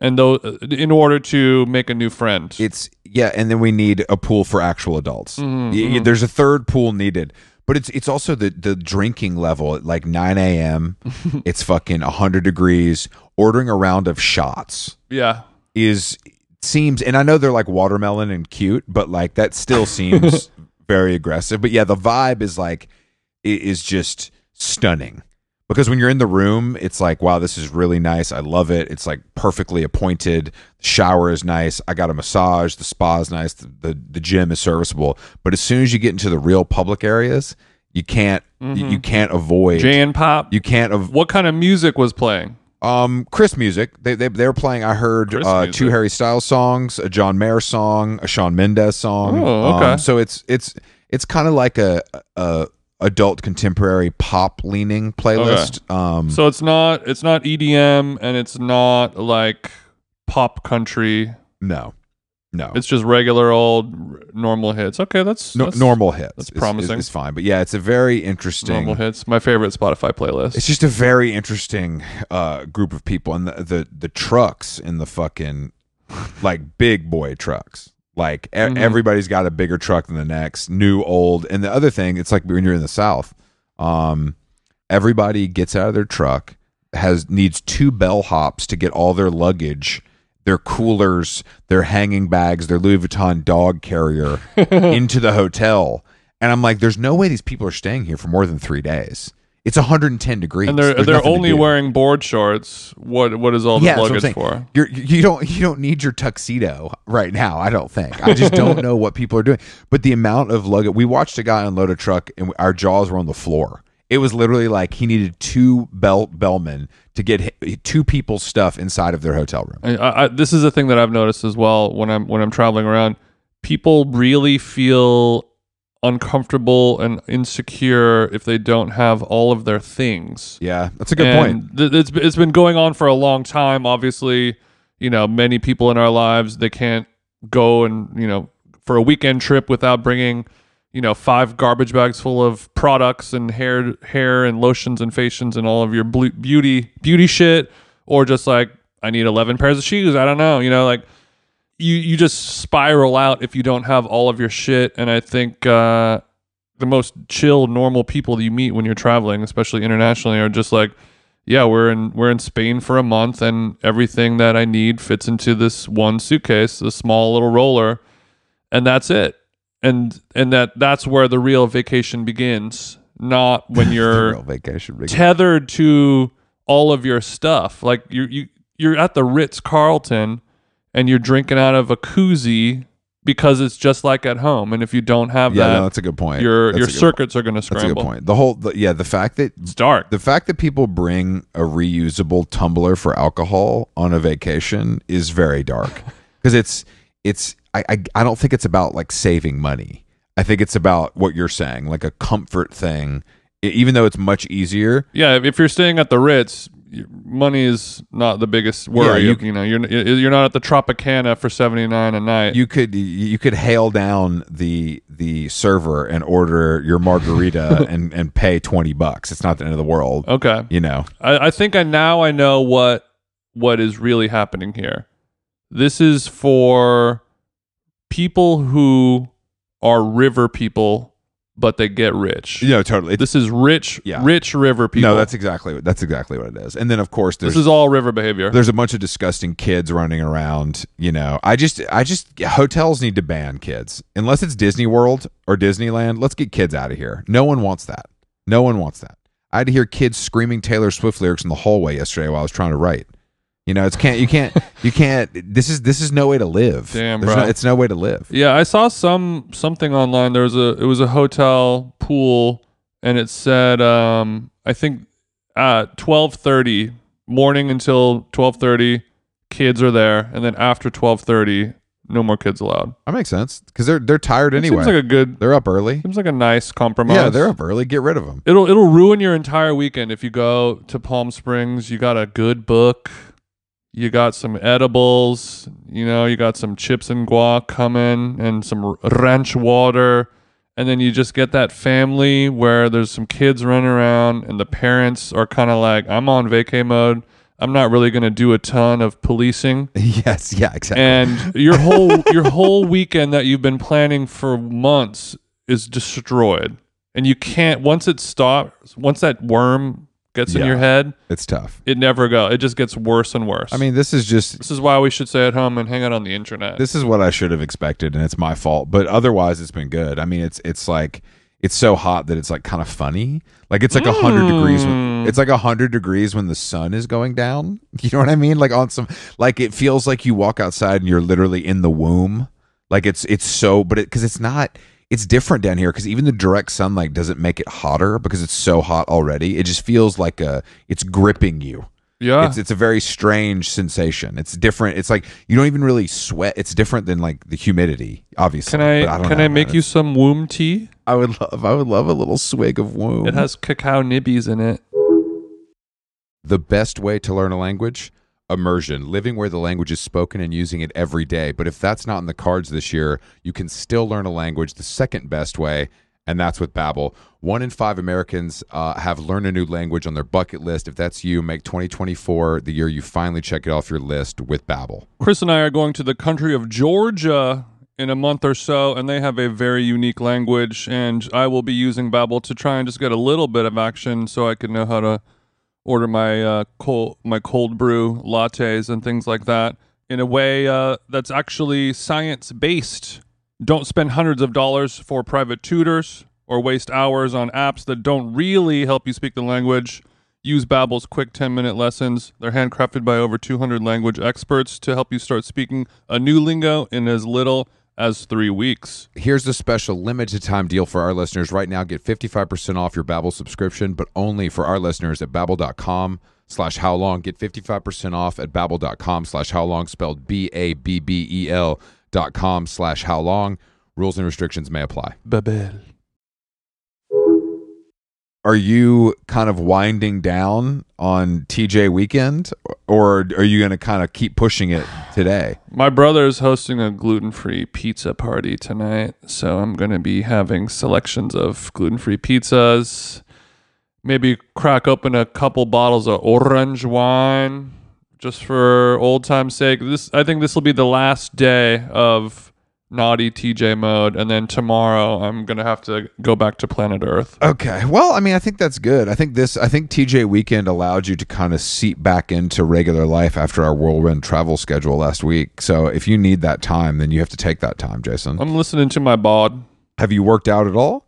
and though in order to make a new friend. it's yeah, and then we need a pool for actual adults. Mm-hmm, Y- y- There's a third pool needed, but it's it's also the the drinking level at like 9 a.m. it's fucking 100 degrees. Ordering a round of shots yeah, is seems, and I know they're like watermelon and cute, but like that still seems very aggressive. But yeah, the vibe is like i- is just stunning. Because when you're in the room, it's like, wow, this is really nice. I love it. It's like perfectly appointed. The shower is nice. I got a massage. The spa is nice. The, the, the gym is serviceable. But as soon as you get into the real public areas, you can't you, you can't avoid Jan Pop. you can't av- what kind of music was playing? Um, Chris music. They they they were playing. I heard uh, two Harry Styles songs, a John Mayer song, a Shawn Mendes song. Oh, okay. Um, so it's it's it's kind of like a, a adult contemporary pop leaning playlist. Um, So it's not it's not EDM and it's not like pop country. no, no, It's just regular old r- normal hits. Okay, that's, no that's normal hits. that's is- is- promising. Is, fine, but yeah, it's a very interesting. normal hits. My favorite Spotify playlist. It's just a very interesting uh, group of people, and the, the the trucks in the fucking like big boy trucks. Like e- Mhm. everybody's got a bigger truck than the next, new, old. And the other thing, it's like when you're in the South, um, everybody gets out of their truck, has needs two bellhops to get all their luggage, their coolers, their hanging bags, their Louis Vuitton dog carrier into the hotel. And I'm like, there's no way these people are staying here for more than three days. It's 110 degrees. and they're There's they're only wearing board shorts. What what is all the yeah, that's what I'm luggage for? You're, you don't you don't need your tuxedo right now. I don't think. I just don't know what people are doing. But the amount of luggage. We watched a guy unload a truck, and our jaws were on the floor. It was literally like he needed two bell bellmen to get two people's stuff inside of their hotel room. I, I, this is a thing that I've noticed as well when I'm when I'm traveling around. People really feel uncomfortable and insecure if they don't have all of their things. Yeah, that's a good And point. th- it's it's been going on for a long time. Obviously, you know, many people in our lives they can't go and you know for a weekend trip without bringing you know five garbage bags full of products and hair hair and lotions and facials and all of your beauty beauty shit, or just like I need eleven pairs of shoes. I don't know, you know, like you you just spiral out if you don't have all of your shit. And I think uh, the most chill, normal people you meet when you're traveling, especially internationally, are just like, yeah, we're in we're in Spain for a month, and everything that I need fits into this one suitcase, this small little roller, and that's it. And and that that's where the real vacation begins, not when you're vacation. tethered to all of your stuff. Like you you you're at the Ritz Carlton and you're drinking out of a koozie because it's just like at home. And if you don't have yeah, that, no, that's a good point. your That's your circuits are going to scramble. That's a good point. The whole, the, yeah, the fact that It's dark. the fact that people bring a reusable tumbler for alcohol on a vacation is very dark because it's it's I, I I don't think it's about like saving money. I think it's about what you're saying, like a comfort thing. Even though it's much easier, yeah, if you're staying at the Ritz, money is not the biggest worry. Yeah, you, you- know, you're you're not at the Tropicana for seventy nine a night. you could you could hail down the the server and order your margarita and and pay twenty bucks. It's not the end of the world, okay, you know. I, I think I now I know what what is really happening here. This is for people who are river people, but they get rich. Know, totally. This is rich, Yeah. rich river people. no, that's exactly that's exactly what it is. And then of course there's this is all river behavior. there's a bunch of disgusting kids running around you know i just i just hotels need to ban kids unless it's disney world or disneyland let's get kids out of here no one wants that no one wants that i had to hear kids screaming taylor swift lyrics in the hallway yesterday while i was trying to write you know it's can't you can't you can't this is this is no way to live Damn, There's bro. no, it's no way to live Yeah, I saw some something online. There was a it was a hotel pool, and it said um I think at twelve thirty morning until twelve thirty, kids are there, and then after twelve thirty, no more kids allowed. that makes sense because they're they're tired It anyway Seems like a good. they're up early Seems like a nice compromise. yeah they're up early get rid of them It'll it'll ruin your entire weekend if you go to Palm Springs. You got a good book. You got some edibles. You know, you got some chips and guac coming, and some ranch water. And then you just get that family where there's some kids running around, and the parents are kind of like, "I'm on vacay mode. I'm not really going to do a ton of policing." yes yeah exactly and your whole your whole weekend that you've been planning for months is destroyed and you can't once it stops once that worm gets in Yeah. your head it's tough it never go it just gets worse and worse i mean this is just this is why we should stay at home and hang out on the internet this is what I should have expected, and it's my fault. But otherwise, it's been good. I mean, it's it's like it's so hot that it's like kind of funny. Like it's like a hundred degrees. When, mm. it's like a hundred degrees when the sun is going down. You know what I mean? Like on some like it feels like you walk outside and you're literally in the womb. Like it's it's so, but it because it's not. It's different down here because even the direct sunlight doesn't make it hotter because it's so hot already. It just feels like a it's gripping you. yeah It's it's a very strange sensation. It's different. It's like you don't even really sweat. It's different than like the humidity, obviously. can i, don't can know, i man. make you some womb tea I would love. I would love a little swig of womb. it has cacao nibbies in it the best way to learn a language. Immersion, living where the language is spoken and using it every day. But if that's not in the cards this year, you can still learn a language the second best way, and that's with Babbel. One in five Americans uh, have learned a new language on their bucket list. If that's you, make 2024 the year you finally check it off your list with Babbel. Chris and I are going to the country of Georgia in a month or so, and they have a very unique language. And I will be using Babbel to try and just get a little bit of action, so I can know how to order my uh, cold my cold brew lattes and things like that in a way uh, that's actually science based. Don't spend hundreds of dollars for private tutors or waste hours on apps that don't really help you speak the language. Use Babbel's quick 10-minute lessons. They're handcrafted by over 200 language experts to help you start speaking a new lingo in as little as 3 weeks. Here's the special limited time deal for our listeners. Right now, get 55% off your Babbel subscription, but only for our listeners at babbel.com slash how long. Get 55% off at babbel.com slash how long, spelled B-A-B-B-E-L dot com slash how long. Rules and restrictions may apply. Babbel. Are you kind of winding down on TJ weekend, or are you going to kind of keep pushing it today? My brother is hosting a gluten free pizza party tonight, so I'm going to be having selections of gluten free pizzas. Maybe crack open a couple bottles of orange wine just for old time's sake. This I think this will be the last day of naughty TJ mode, and then tomorrow I'm gonna have to go back to planet Earth. Okay. Well, I mean, I think that's good. I think this, I think TJ weekend allowed you to kind of seep back into regular life after our whirlwind travel schedule last week. So if you need that time, then you have to take that time, Jason. I'm listening to my bod. Have you worked out at all?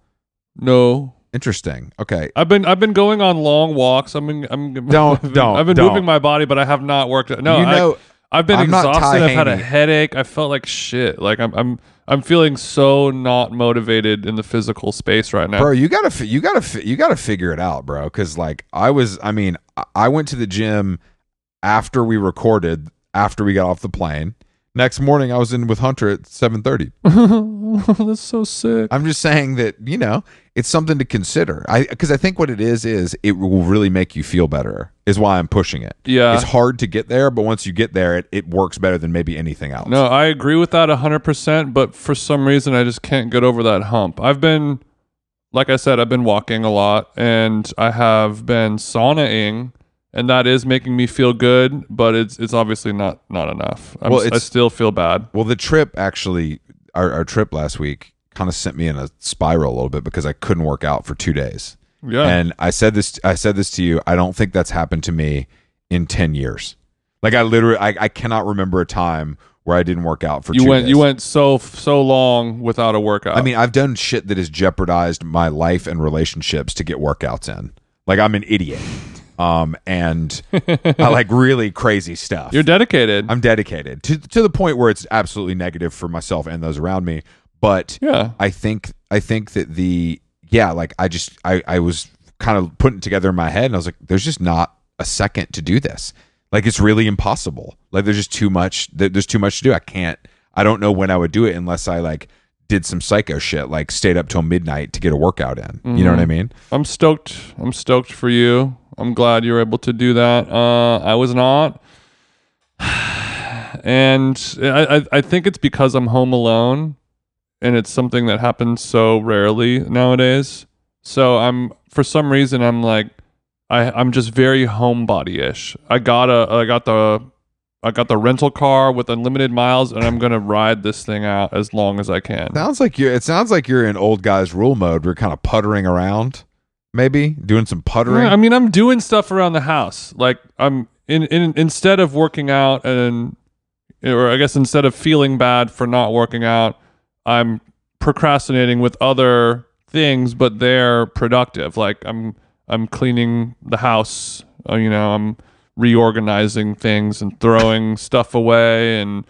No. Interesting. Okay. I've been I've been going on long walks. I'm been, I'm Don't- I've been- don't- I've been don't. moving my body, but I have not worked. No, you I- know, I've been I'm exhausted. I've had a headache. I felt like shit. Like I'm I'm I'm feeling so not motivated in the physical space right now. bro, you gotta, you gotta, you gotta figure it out, bro. Because like I was, I mean, I went to the gym after we recorded, after we got off the plane. Next morning, I was in with Hunter at seven thirty. That's so sick. I'm just saying that you know it's something to consider. I because I think what it is is it will really make you feel better. Is why I'm pushing it. Yeah. it's hard to get there, but once you get there, it, it works better than maybe anything else. No, I agree with that 100%, but for some reason I just can't get over that hump. I've been like I said, I've been walking a lot and I have been saunaing and that is making me feel good, but it's it's obviously not not enough. I'm, Well, I still feel bad. Well, the trip actually, our, our trip last week kind of sent me in a spiral a little bit because I couldn't work out for two days. Yeah. And I said this, I said this to you. I don't think that's happened to me in ten years. Like I literally, I, I cannot remember a time where I didn't work out for you two went days. you went so so long without a workout. I mean, I've done shit that has jeopardized my life and relationships to get workouts in. Like I'm an idiot. Um, and I like really crazy stuff. you're dedicated. I'm dedicated to to the point where it's absolutely negative for myself and those around me. But yeah. I think I think that the yeah, like I just I I was kind of putting it together in my head and I was like, there's just not a second to do this. Like it's really impossible. Like there's just too much. There's too much to do. I can't. I don't know when I would do it unless I like did some psycho shit, like stayed up till midnight to get a workout in. You know what I mean? I'm stoked. I'm stoked for you. I'm glad you're able to do that. Uh, I was not, and I, I I think it's because I'm home alone, and it's something that happens so rarely nowadays. So I'm for some reason I'm like I I'm just very homebody ish. I got a I got the I got the rental car with unlimited miles, and I'm gonna ride this thing out as long as I can. Sounds like you're. It sounds like you're in old guys rule mode. We're kind of puttering around, maybe doing some puttering. Yeah, I mean, I'm doing stuff around the house. Like I'm in, in instead of working out and or I guess instead of feeling bad for not working out, I'm procrastinating with other things, but they're productive. Like I'm I'm cleaning the house. Uh, you know, I'm reorganizing things and throwing stuff away, and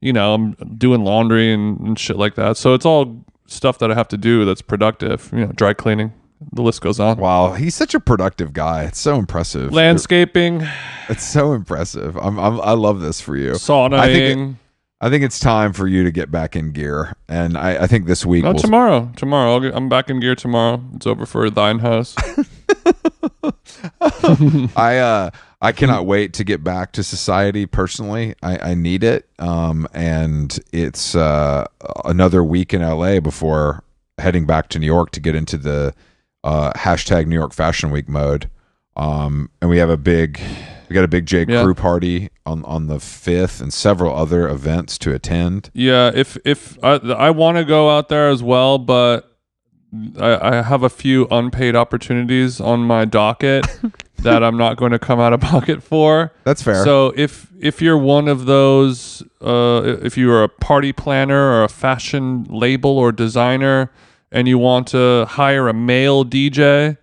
you know, I'm doing laundry and, and shit like that. So it's all stuff that I have to do that's productive. You know, dry cleaning. The list goes on. wow, he's such a productive guy. It's so impressive. landscaping, It's so impressive. I'm, I'm I love this for you. saunaing. I think it- I think it's time for you to get back in gear, and I, I think this week. Not we'll- tomorrow. Tomorrow, I'll get, I'm back in gear tomorrow. It's over for thine house. I uh I cannot wait to get back to society. Personally, I, I need it. Um, and it's uh another week in LA before heading back to New York to get into the uh hashtag New York Fashion Week mode. Um, and we have a big. We got a big J. Yeah. Crew party on, on the fifth, and several other events to attend. yeah, if if I I want to go out there as well, but I, I have a few unpaid opportunities on my docket that I'm not going to come out of pocket for. That's fair. So if if you're one of those, uh, if you are a party planner or a fashion label or designer, and you want to hire a male DJ,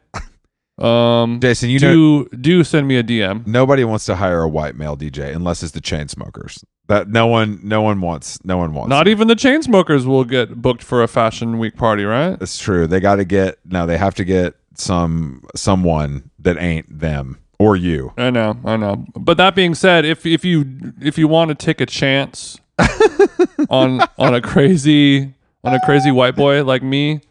um, Jason, you know do do send me a DM. nobody wants to hire a white male DJ unless it's the Chainsmokers. That no one no one wants no one wants. Not it. even the Chainsmokers will get booked for a fashion week party, right? That's true. They got to get no. They have to get some someone that ain't them or you. I know, I know. But that being said, if if you if you want to take a chance on on a crazy on a crazy white boy like me,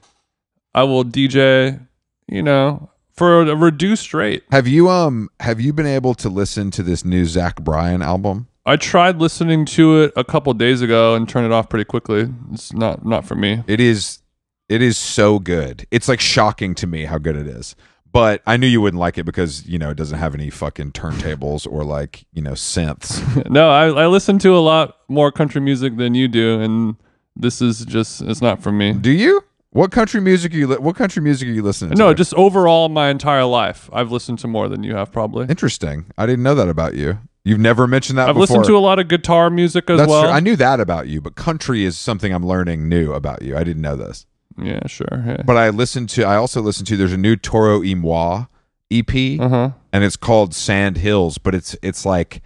I will DJ, you know, for a reduced rate. Have you um have you been able to listen to this new Zach Bryan album? I tried listening to it a couple days ago and turned it off pretty quickly. It's not not for me. It is it is so good. It's like shocking to me how good it is. But I knew you wouldn't like it because you know it doesn't have any fucking turntables or like you know synths. no, I, I listen to a lot more country music than you do, and this is just it's not for me. Do you? What country music are you? Li- what country music are you listening to? No, just overall my entire life, I've listened to more than you have probably. interesting. I didn't know that about you. You've never mentioned that I've before. listened to a lot of guitar music as That's well. true. I knew that about you, but country is something I'm learning new about you. I didn't know this. Yeah, sure. Yeah. but I listened to. I also listened to. There's a new Toro y Moi EP, Uh huh. and it's called Sandhills, but it's it's like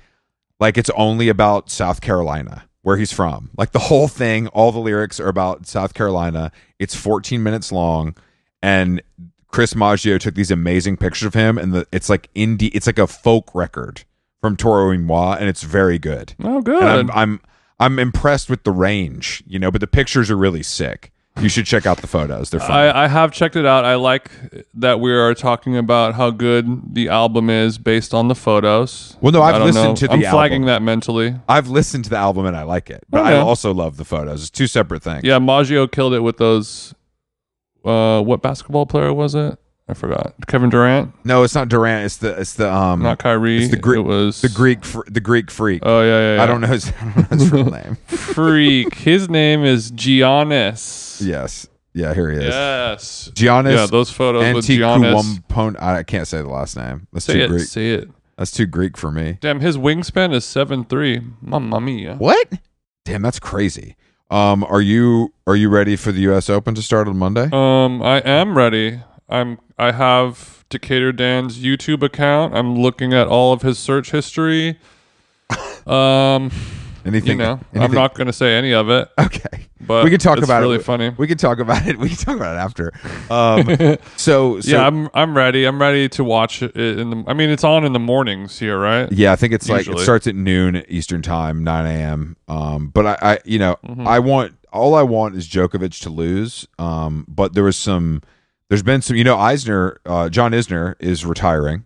like it's only about South Carolina, where he's from. Like the whole thing, all the lyrics are about South Carolina. It's 14 minutes long, and Chris Maggio took these amazing pictures of him, and the, it's like indie. It's like a folk record from Toro y Moi, and it's very good. Oh, good. And I'm I'm I'm impressed with the range, you know, but the pictures are really sick. You should check out the photos. They're fun. I, I have checked it out. I like that we are talking about how good the album is based on the photos. Well, no, I've don't listened know. to the I'm flagging album. that mentally. I've listened to the album and I like it, but I Okay. also love the photos. It's two separate things. Yeah, Maggio killed it with those. Uh, what basketball player was it? I forgot. Kevin Durant, No, it's not Durant. It's the it's the um not Kyrie. it's the Greek It was the Greek fr- the Greek freak. Oh yeah, yeah. yeah. I don't know his, I don't know his real name. Freak. His name is Giannis. yes, yeah, here he is. Yes. Giannis Yeah, those photos with Giannis. I can't say the last name. That's Say too it. Greek. Say it. That's too Greek for me. Damn, his wingspan is seven three. Mamma mia. What? Damn, that's crazy. Um, are you are you ready for the U.S. Open to start on Monday? Um, I am ready. I'm. I have Decatur Dan's YouTube account. I'm looking at all of his search history. Um, anything? you know, I'm not going to say any of it, Okay. but we can talk about really it. Really funny. We can talk about it. We can talk about it after. Um, so, so yeah, I'm. I'm ready. I'm ready to watch it in the. I mean, it's on in the mornings here, right? Yeah, I think it's like it starts at noon Eastern time, nine a.m. Um, but I, I you know, Mm-hmm. I want all I want is Djokovic to lose. Um, but there was some, there's been some, you know, Isner, uh, John Isner is retiring,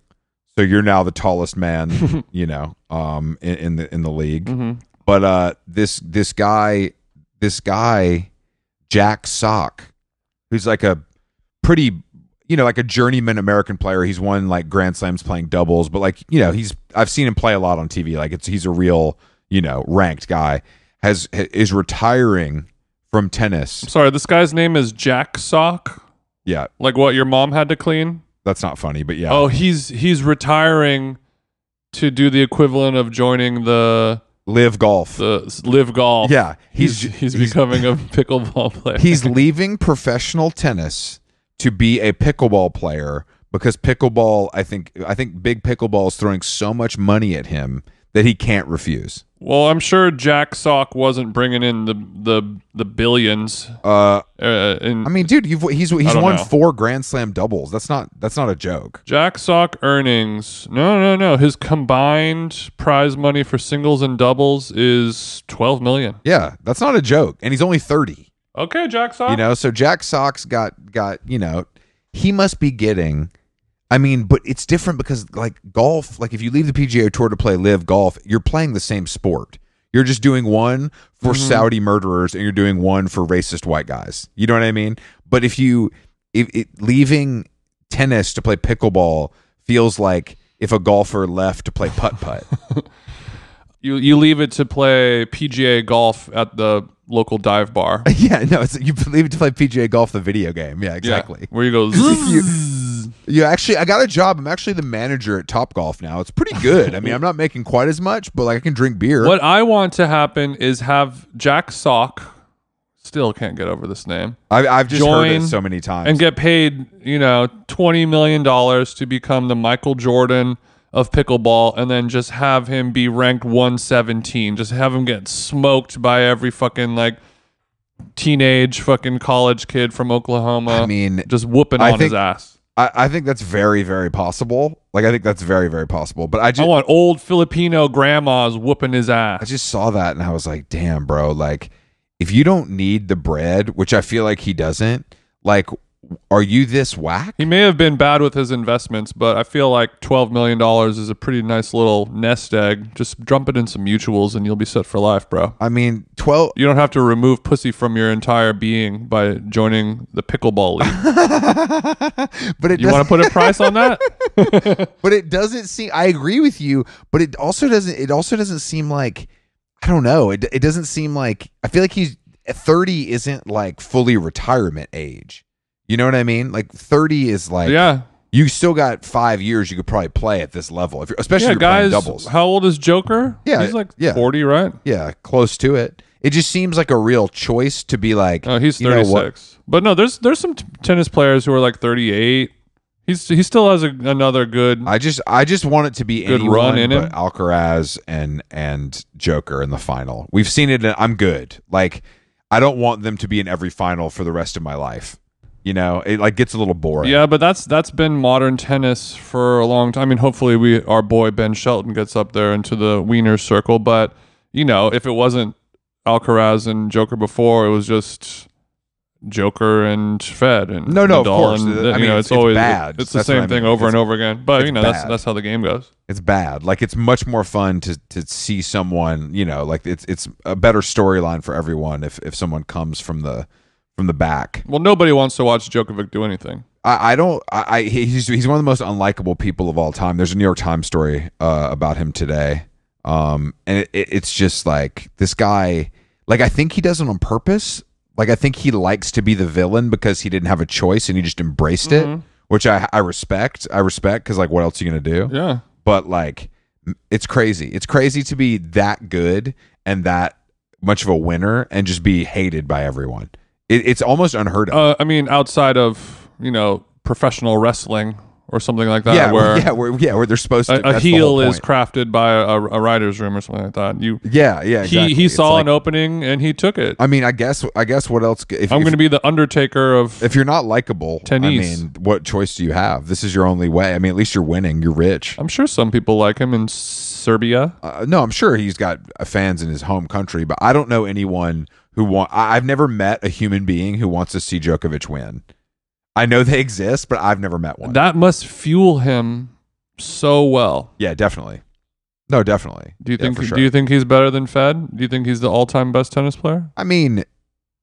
so you're now the tallest man, you know, um, in, in the in the league. Mhm. But uh, this this guy, this guy, Jack Sock, who's like a pretty, you know, like a journeyman American player. He's won like Grand Slams playing doubles, but like you know, he's I've seen him play a lot on TV. Like it's he's a real you know ranked guy. Has is retiring from tennis. Sorry, this guy's name is Jack Sock. Yeah, Like what your mom had to clean. that's not funny, but yeah. Oh, he's he's retiring to do the equivalent of joining the LIV Golf. the LIV Golf. yeah, he's he's, becoming a pickleball player. he's leaving professional tennis to be a pickleball player because pickleball I think I think big pickleball is throwing so much money at him that he can't refuse. well, I'm sure Jack Sock wasn't bringing in the the the billions. Uh Uh, in I mean dude, you've he's he's won know. 4 grand slam doubles. That's not that's not a joke. Jack Sock earnings. No, no, no. His combined prize money for singles and doubles is 12 million. Yeah, that's not a joke and he's only 30. Okay, Jack Sock. You know, so Jack Sock's got got, you know, he must be getting I mean, but it's different because like golf, like if you leave the PGA Tour to play LIV Golf, you're playing the same sport. You're just doing one for Mm-hmm. Saudi murderers and you're doing one for racist white guys. You know what I mean? But if you if it, leaving tennis to play pickleball feels like if a golfer left to play putt putt. you you leave it to play PGA golf at the local dive bar. yeah, no, it's you leave it to play PGA golf the video game. Yeah, exactly. Yeah, where you go. you, you actually, I got a job. I'm actually the manager at Topgolf now. It's pretty good. I mean, I'm not making quite as much, but like I can drink beer. What I want to happen is have Jack Sock, still can't get over this name, I, I've just heard it Join so many times. and get paid, you know, $20 million to become the Michael Jordan of pickleball and then just have him be ranked 117. Just have him get smoked by every fucking like teenage fucking college kid from Oklahoma. I mean, just whooping I on his think- ass. I, I think that's very, very possible. Like I think that's very, very possible. But I I just, want old Filipino grandmas whooping his ass. I just saw that and I was like, damn, bro. Like, if you don't need the bread, which I feel like he doesn't, like, are you this whack? He may have been bad with his investments, but I feel like twelve million dollars is a pretty nice little nest egg. Just dump it in some mutuals, and you'll be set for life, bro. I mean, twelve. You don't have to remove pussy from your entire being by joining the pickleball league. but it You want to put a price on that? but it doesn't seem i agree with you but it also doesn't it also doesn't seem like i don't know it, it doesn't seem like i feel like he's 30 isn't like fully retirement age you know what i mean like 30 is like yeah, you still got five years you could probably play at this level if you're, especially yeah. if you're playing Guys, doubles how old is Joker? Yeah, he's like yeah. forty, right? yeah close to it It just seems like a real choice to be like. Oh, he's you know 36. But no, there's there's some t- tennis players who are like 38. He's he still has a, another good. I just I just want it to be Good anyone run in but him. Alcaraz and and Joker in the final. We've seen it. in- I'm good. Like I don't want them to be in every final for the rest of my life. You know, it like gets a little boring. yeah, but that's that's been modern tennis for a long time. I mean, hopefully we our boy Ben Shelton gets up there into the Wiener circle. But you know, if it wasn't Alcaraz and Joker before, it was just Joker and Fed and No, no, of course. And, I you mean, know, it's- it's, it's always bad. It's the That's same I thing mean. over and over again. But you know, that's that's how the game goes. it's bad. Like it's much more fun to to see someone. You know, like it's it's a better storyline for everyone if if someone comes from the from the back. Well, nobody wants to watch Djokovic do anything. I, I don't. I, I he's he's one of the most unlikable people of all time. There's a New York Times story uh, about him today, um, and it, it, it's just like this guy. Like I think he does it on purpose. Like I think he likes to be the villain because he didn't have a choice and he just embraced it, which I I respect. I respect because like what else are you gonna do? Yeah. But like it's crazy. It's crazy to be that good and that much of a winner and just be hated by everyone. It, it's almost unheard of. Uh, I mean, outside of you know professional wrestling or something like that, yeah, where yeah, where yeah, where they're supposed to. a, a heel is crafted by a, a writer's room or something like that. You Yeah, yeah. Exactly. he he It's saw like- an opening and he took it. I mean, I guess. I guess what else? If, I'm going to be the Undertaker of. if you're not likable, I mean, what choice do you have? This is your only way. I mean, at least you're winning. You're rich. I'm sure some people like him in Serbia. Uh, no, I'm sure he's got fans in his home country, but I don't know anyone who want. I- I've never met a human being who wants to see Djokovic win. I know they exist, but I've never met one. That must fuel him so well. yeah, definitely. No, definitely. Do you Yeah, think? sure. Do you think he's better than Fed? Do you think he's the all-time best tennis player? I mean,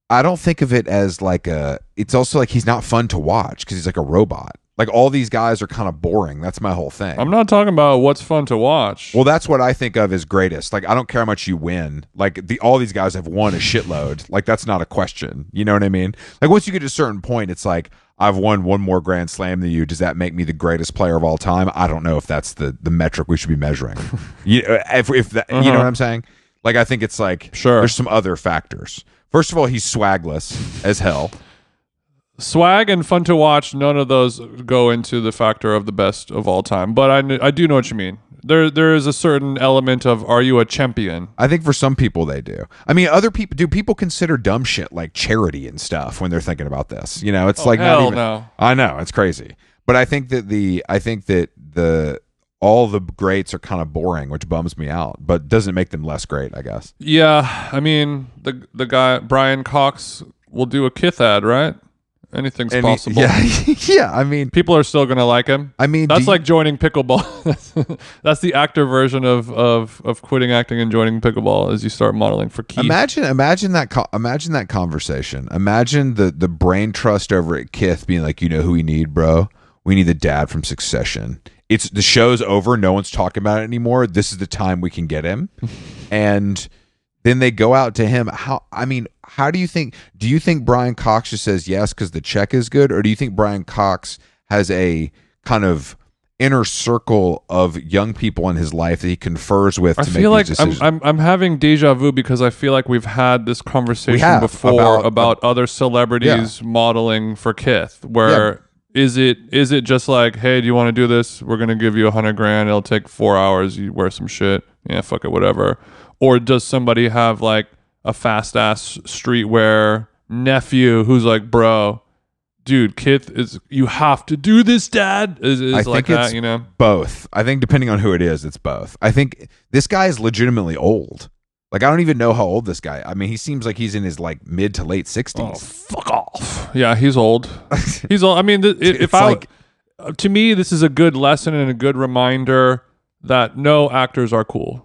I don't think of it as like a. It's also like he's not fun to watch because he's like a robot. Like all these guys are kind of boring. That's my whole thing. I'm not talking about what's fun to watch. well, that's what I think of as greatest. Like I don't care how much you win. Like the all these guys have won a shitload. Like that's not a question. You know what I mean? Like once you get to a certain point, it's like I've won one more Grand Slam than you. Does that make me the greatest player of all time? I don't know if that's the the metric we should be measuring. you, if if that, you know Uh-huh. what I'm saying? Like I think it's like Sure. There's some other factors. First of all, he's swagless as hell. Swag and fun to watch none of those go into the factor of the best of all time but i, I do know what you mean there there is a certain element of are you a champion I think for some people they do. I mean, other people do. People consider dumb shit like charity and stuff when they're thinking about this. You know, it's oh, like Oh, hell even. no. I know it's crazy, but I think that the I think that the all the greats are kind of boring, which bums me out, but doesn't make them less great. I guess. yeah i mean the the guy brian cox will do a kith ad right anything's he- possible yeah, yeah. I mean, people are still gonna like him I mean, that's do you- like joining pickleball that's the actor version of of of quitting acting and joining pickleball as you start modeling for Kith. Imagine, imagine that, co- imagine that conversation. Imagine the the brain trust over at Kith being like, you know who we need, bro? We need the dad from Succession. It's the show's over. No one's talking about it anymore. This is the time we can get him, and then they go out to him. How? I mean, how do you think? Do you think Brian Cox just says yes because the check is good, or do you think Brian Cox has a kind of inner circle of young people in his life that he confers with I to feel like I'm. I'm I'm having deja vu because I feel like we've had this conversation before about- about, other celebrities modeling for Kith. Where is it is it just like, hey, do you want to do this? We're gonna give you a hundred grand. It'll take four hours. You wear some shit. Yeah, fuck it, whatever. Or does somebody have like a fast ass streetwear nephew who's like, bro, dude, Kith is you have to do this, dad. Is, is I like think that, it's you know? both. I think depending on who it is, it's both. I think this guy is legitimately old. Like I don't even know how old this guy. I mean, he seems like he's in his like mid to late Oh, sixties. fuck off. Yeah, he's old. He's old. I mean, th- if, I like- uh, to me, this is a good lesson and a good reminder that no actors are cool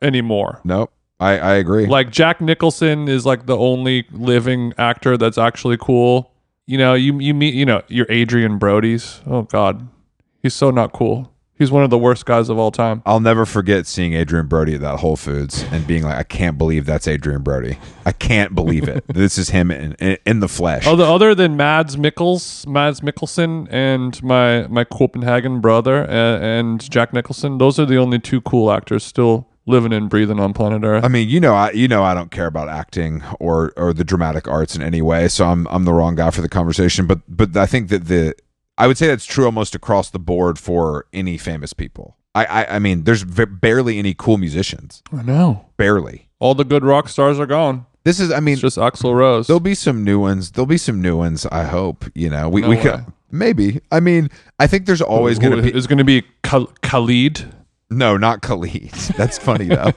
anymore. nope. I I agree. Like Jack Nicholson is like the only living actor that's actually cool. You know, you you meet, you know, your Adrien Brody's. Oh God, he's so not cool. He's one of the worst guys of all time. I'll never forget seeing Adrien Brody at that Whole Foods and being like, I can't believe that's Adrien Brody. I can't believe it. this is him in, in, in the flesh. Other other than Mads Mikkels, Mads Mikkelsen, and my my Copenhagen brother uh, and Jack Nicholson, those are the only two cool actors still living and breathing on planet Earth. I mean, you know, I you know I don't care about acting or or the dramatic arts in any way, so I'm I'm the wrong guy for the conversation. But but I think that the I would say that's true almost across the board for any famous people. I I, I mean, there's v- barely any cool musicians, I know. barely. All the good rock stars are gone. This is I mean, It's just Axl Rose. there'll be some new ones. There'll be some new ones. I hope you know we No we way. could maybe. I mean, I think there's always going to be It's going to be Khal- Khalid. No, not Khalid. That's funny though.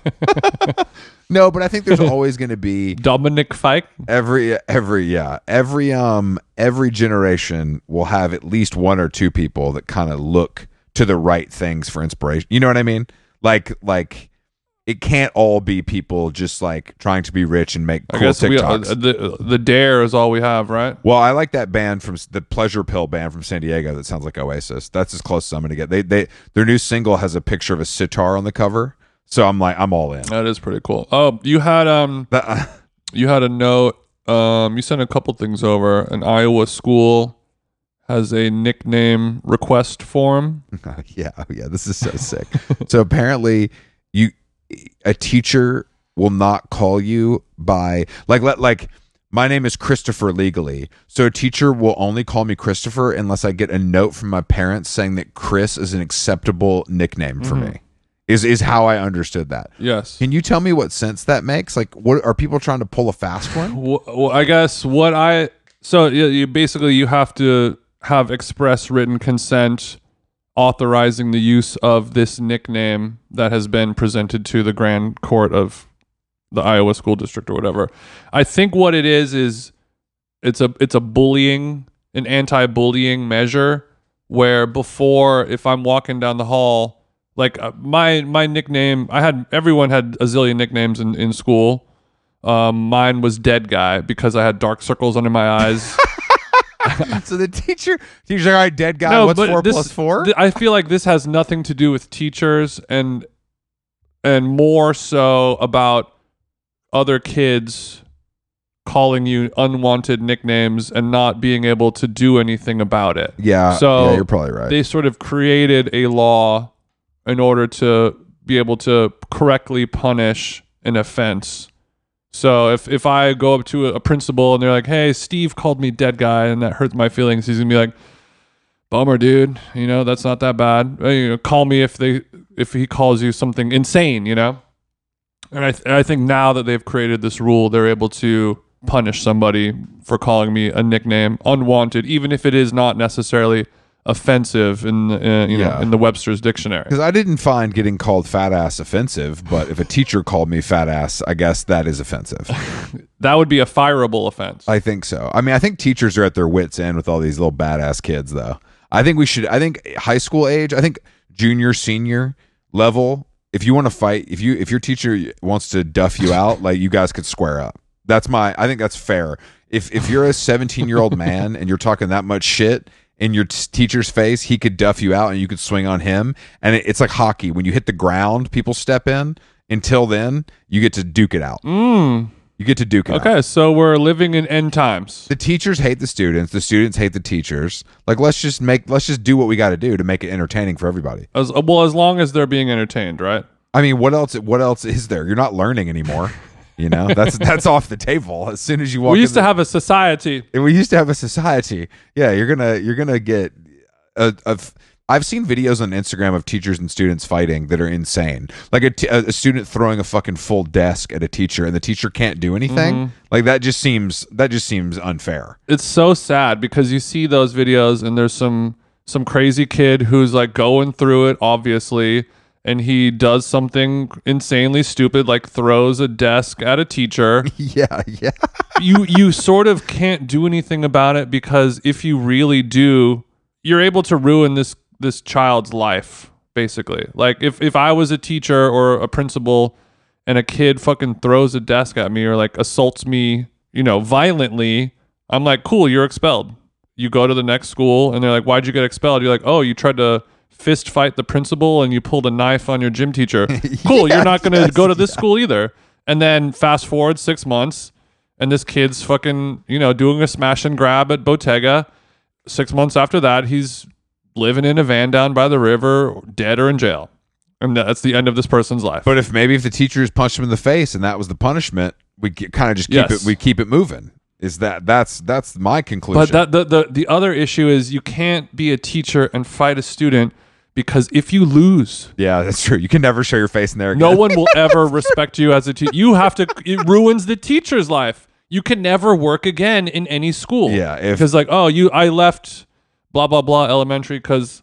no, but I think there's always going to be Dominic Fike. every every yeah every um every generation will have at least one or two people that kind of look to the right things for inspiration you know what i mean like like it can't all be people just like trying to be rich and make I cool guess we, uh, TikToks. the the dare is all we have, right? well, I like that band from the Pleasure Pill band from San Diego that sounds like Oasis. That's as close as I'm gonna get. They they their new single has a picture of a sitar on the cover, so I'm like I'm all in. That is pretty cool. Oh, you had um That- you had a note. Um, you sent a couple things over. An Iowa school has a nickname request form. yeah, oh yeah, this is so sick. so apparently, you a teacher will not call you by like let like my name is Christopher legally. So a teacher will only call me Christopher unless I get a note from my parents saying that Chris is an acceptable nickname for mm-hmm. me. Is is how I understood that. Yes. Can you tell me what sense that makes? Like, what are people trying to pull a fast one? Well, well, I guess what I so you basically you have to have express written consent authorizing the use of this nickname that has been presented to the grand court of the Iowa school district or whatever. I think what it is is it's a it's a bullying an anti-bullying measure where before if I'm walking down the hall like uh, my my nickname I had everyone had a zillion nicknames in in school um, mine was dead guy because I had dark circles under my eyes. so the teacher, teacher's like, all right, dead guy. what's four this- plus four? th- I feel like this has nothing to do with teachers and and more so about other kids calling you unwanted nicknames and not being able to do anything about it. yeah. So yeah, you're probably right. They sort of created a law in order to be able to correctly punish an offense. So if if I go up to a, principal and they're like, "Hey, Steve called me dead guy," and that hurts my feelings, he's gonna be like, "Bummer, dude. You know that's not that bad. You know, call me if they if he calls you something insane. You know." And I th- I think now that they've created this rule, they're able to punish somebody for calling me a nickname unwanted, even if it is not necessarily offensive in the, uh, you know in the Webster's dictionary. Because I didn't find getting called fat ass offensive, but if a teacher called me fat ass, I guess that is offensive. That would be a fireable offense. I think so. I mean, I think teachers are at their wits' end with all these little badass kids, though. I think we should. I think high school age. I think junior, senior level. If you want to fight, if you if your teacher wants to duff you out, like you guys could square up. That's my. I think that's fair. If if you're a 17 year old man and you're talking that much shit in your t- teacher's face, he could duff you out and you could swing on him. And it, it's like hockey. When you hit the ground, people step in. Until then, you get to duke it out. Mm. You get to duke it out. Okay, so we're living in end times. the teachers hate the students the students hate the teachers like let's just make let's just do what we got to do to make it entertaining for everybody As well as long as they're being entertained, right? i mean what else what else is there you're not learning anymore you know that's that's off the table as soon as you walk we used in to have a society. the, we used to have a society yeah you're gonna you're gonna get a, a f- I've seen videos on Instagram of teachers and students fighting that are insane. Like a, t- a a student throwing a fucking full desk at a teacher, and the teacher can't do anything. Mm-hmm. Like that just seems that just seems unfair. It's so sad because you see those videos and there's some some crazy kid who's like going through it obviously and he does something insanely stupid like throws a desk at a teacher. Yeah, yeah. you you sort of can't do anything about it because if you really do, you're able to ruin this this child's life basically. Like if if I was a teacher or a principal and a kid fucking throws a desk at me or like assaults me, you know, violently, I'm like, "Cool, you're expelled." You go to the next school and they're like, "Why'd you get expelled?" You're like, "Oh, you tried to fist fight the principal and you pulled a knife on your gym teacher." Cool, you're not going to yes, go to this school either. And then fast forward 6 months and this kid's fucking, you know, doing a smash and grab at Bottega. Six months after that, he's living in a van down by the river, dead or in jail. and that's the end of this person's life. But if maybe if the teachers punched him in the face and that was the punishment, we kind of just keep Yes. it. We keep it moving. Is that that's that's my conclusion? But that the, the the other issue is you can't be a teacher and fight a student because if you lose, yeah, that's true. You can never show your face in there again. no one will ever respect you as a teacher. You have to. It ruins the teacher's life. You can never work again in any school. Yeah, because like oh you I left blah blah blah elementary because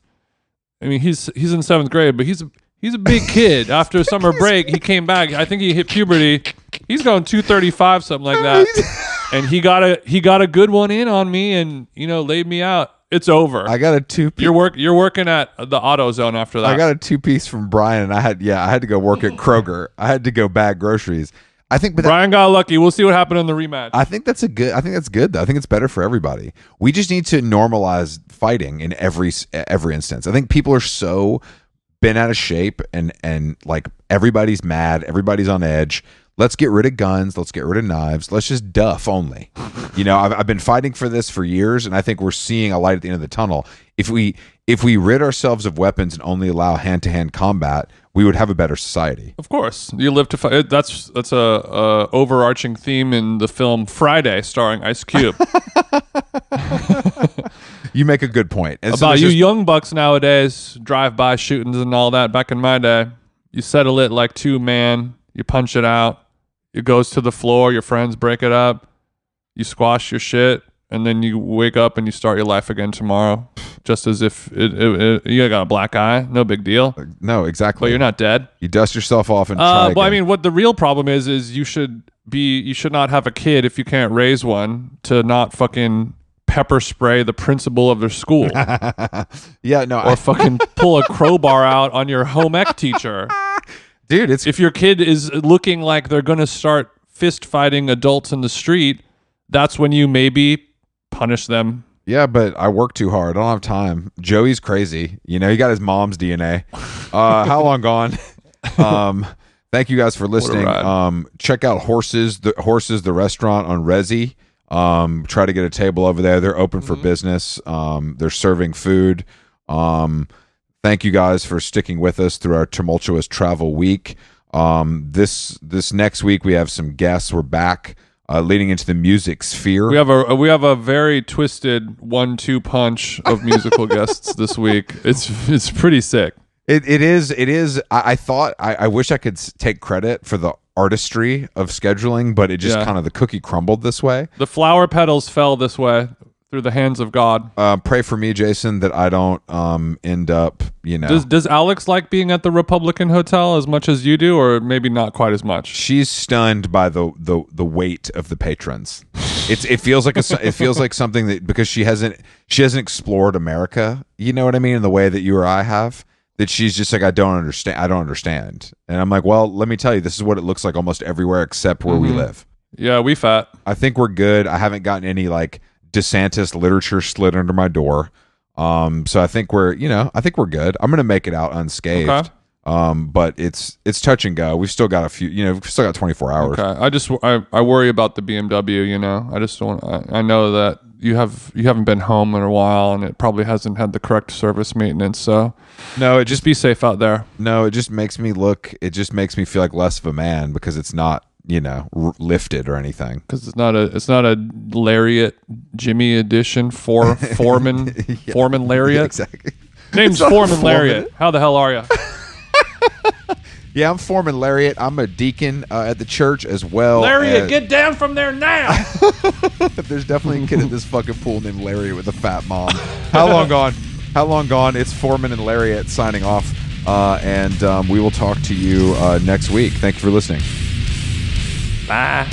I mean he's he's in seventh grade, but he's a, he's a big kid. After summer break, he came back. I think he hit puberty. He's going two thirty five something like that, and he got a he got a good one in on me, and you know laid me out. It's over. I got a two. you're work you're working at the auto zone after that. I got a two piece from Brian, and I had yeah, I had to go work at Kroger. I had to go bag groceries. I think, but that, Brian got lucky. We'll see what happened in the rematch. I think that's a good. I think that's good. Though. I think it's better for everybody. We just need to normalize fighting in every every instance. I think people are so been out of shape, and and like everybody's mad, everybody's on edge. Let's get rid of guns. Let's get rid of knives. Let's just duff only. You know, I've, I've been fighting for this for years, and I think we're seeing a light at the end of the tunnel. If we if we rid ourselves of weapons and only allow hand to hand combat, we would have a better society. Of course, you live to fight. That's that's a, a overarching theme in the film Friday, starring Ice Cube. You make a good point. And About you just- young bucks nowadays, drive-by shootings and all that. Back in my day, you settle it like two man. You punch it out. It goes to the floor. Your friends break it up. You squash your shit, and then you wake up and you start your life again tomorrow, just as if it, it, it- you got a black eye. No big deal. no, exactly. But you're not dead. You dust yourself off and try Uh, well, I mean, what the real problem is is you should be you should not have a kid if you can't raise one to not fucking pepper spray the principal of their school yeah, no, or I, fucking pull a crowbar out on your home ec teacher. Dude, it's If your kid is looking like they're going to start fist fighting adults in the street, that's when you maybe punish them. yeah, but I work too hard. I don't have time. Joey's crazy. You know, he got his mom's DNA. Uh, how long gone? Um, thank you guys for listening. Um, check out horses, the horses, the restaurant on Resy. Um, try to get a table over there. They're open Mm-hmm. for business. Um, they're serving food. Um, thank you guys for sticking with us through our tumultuous travel week. Um, this this next week we have some guests. We're back, uh, leading into the music sphere. We have a we have a very twisted one-two punch of musical guests this week. It's it's pretty sick. It it is it is. I, I thought I, I wish I could take credit for the artistry of scheduling, but it just Yeah. kind of the cookie crumbled this way. The flower petals fell this way through the hands of God. Uh, pray for me, Jason, that I don't um end up. You know, Does does Alex like being at the Republican Hotel as much as you do, or maybe not quite as much? she's stunned by the the the weight of the patrons. It's it feels like a it feels like something that because she hasn't she hasn't explored America. You know what I mean in the way that you or I have. That she's just like I don't understand. I don't understand. And I'm like, well, let me tell you, this is what it looks like almost everywhere except where we live. Yeah, we fat. I think we're good. I haven't gotten any like DeSantis literature slid under my door. Um, so I think we're, you know, I think we're good. I'm gonna make it out unscathed. Okay. Um, but it's it's touch and go. We've still got a few, you know, we've still got 24 hours. Okay, I just I, I worry about the BMW. You know, I just don't. I, I know that you have you haven't been home in a while, and it probably hasn't had the correct service maintenance. So No, it just just be safe out there. no, it just makes me look. It just makes me feel like less of a man because it's not, you know, r- lifted or anything. because it's not a it's not a lariat Jimmy edition for Foreman Foreman lariat. Exactly. Name's Foreman Foreman. Lariat. How the hell are you? Yeah, I'm Foreman Lariat. I'm a deacon uh, at the church as well. Lariat, as- get down from there now. There's definitely a kid at this fucking pool named Larry with a fat mom. How long gone? How long gone? It's Foreman and Lariat signing off. Uh, and um, we will talk to you uh, next week. Thank you for listening. Tá.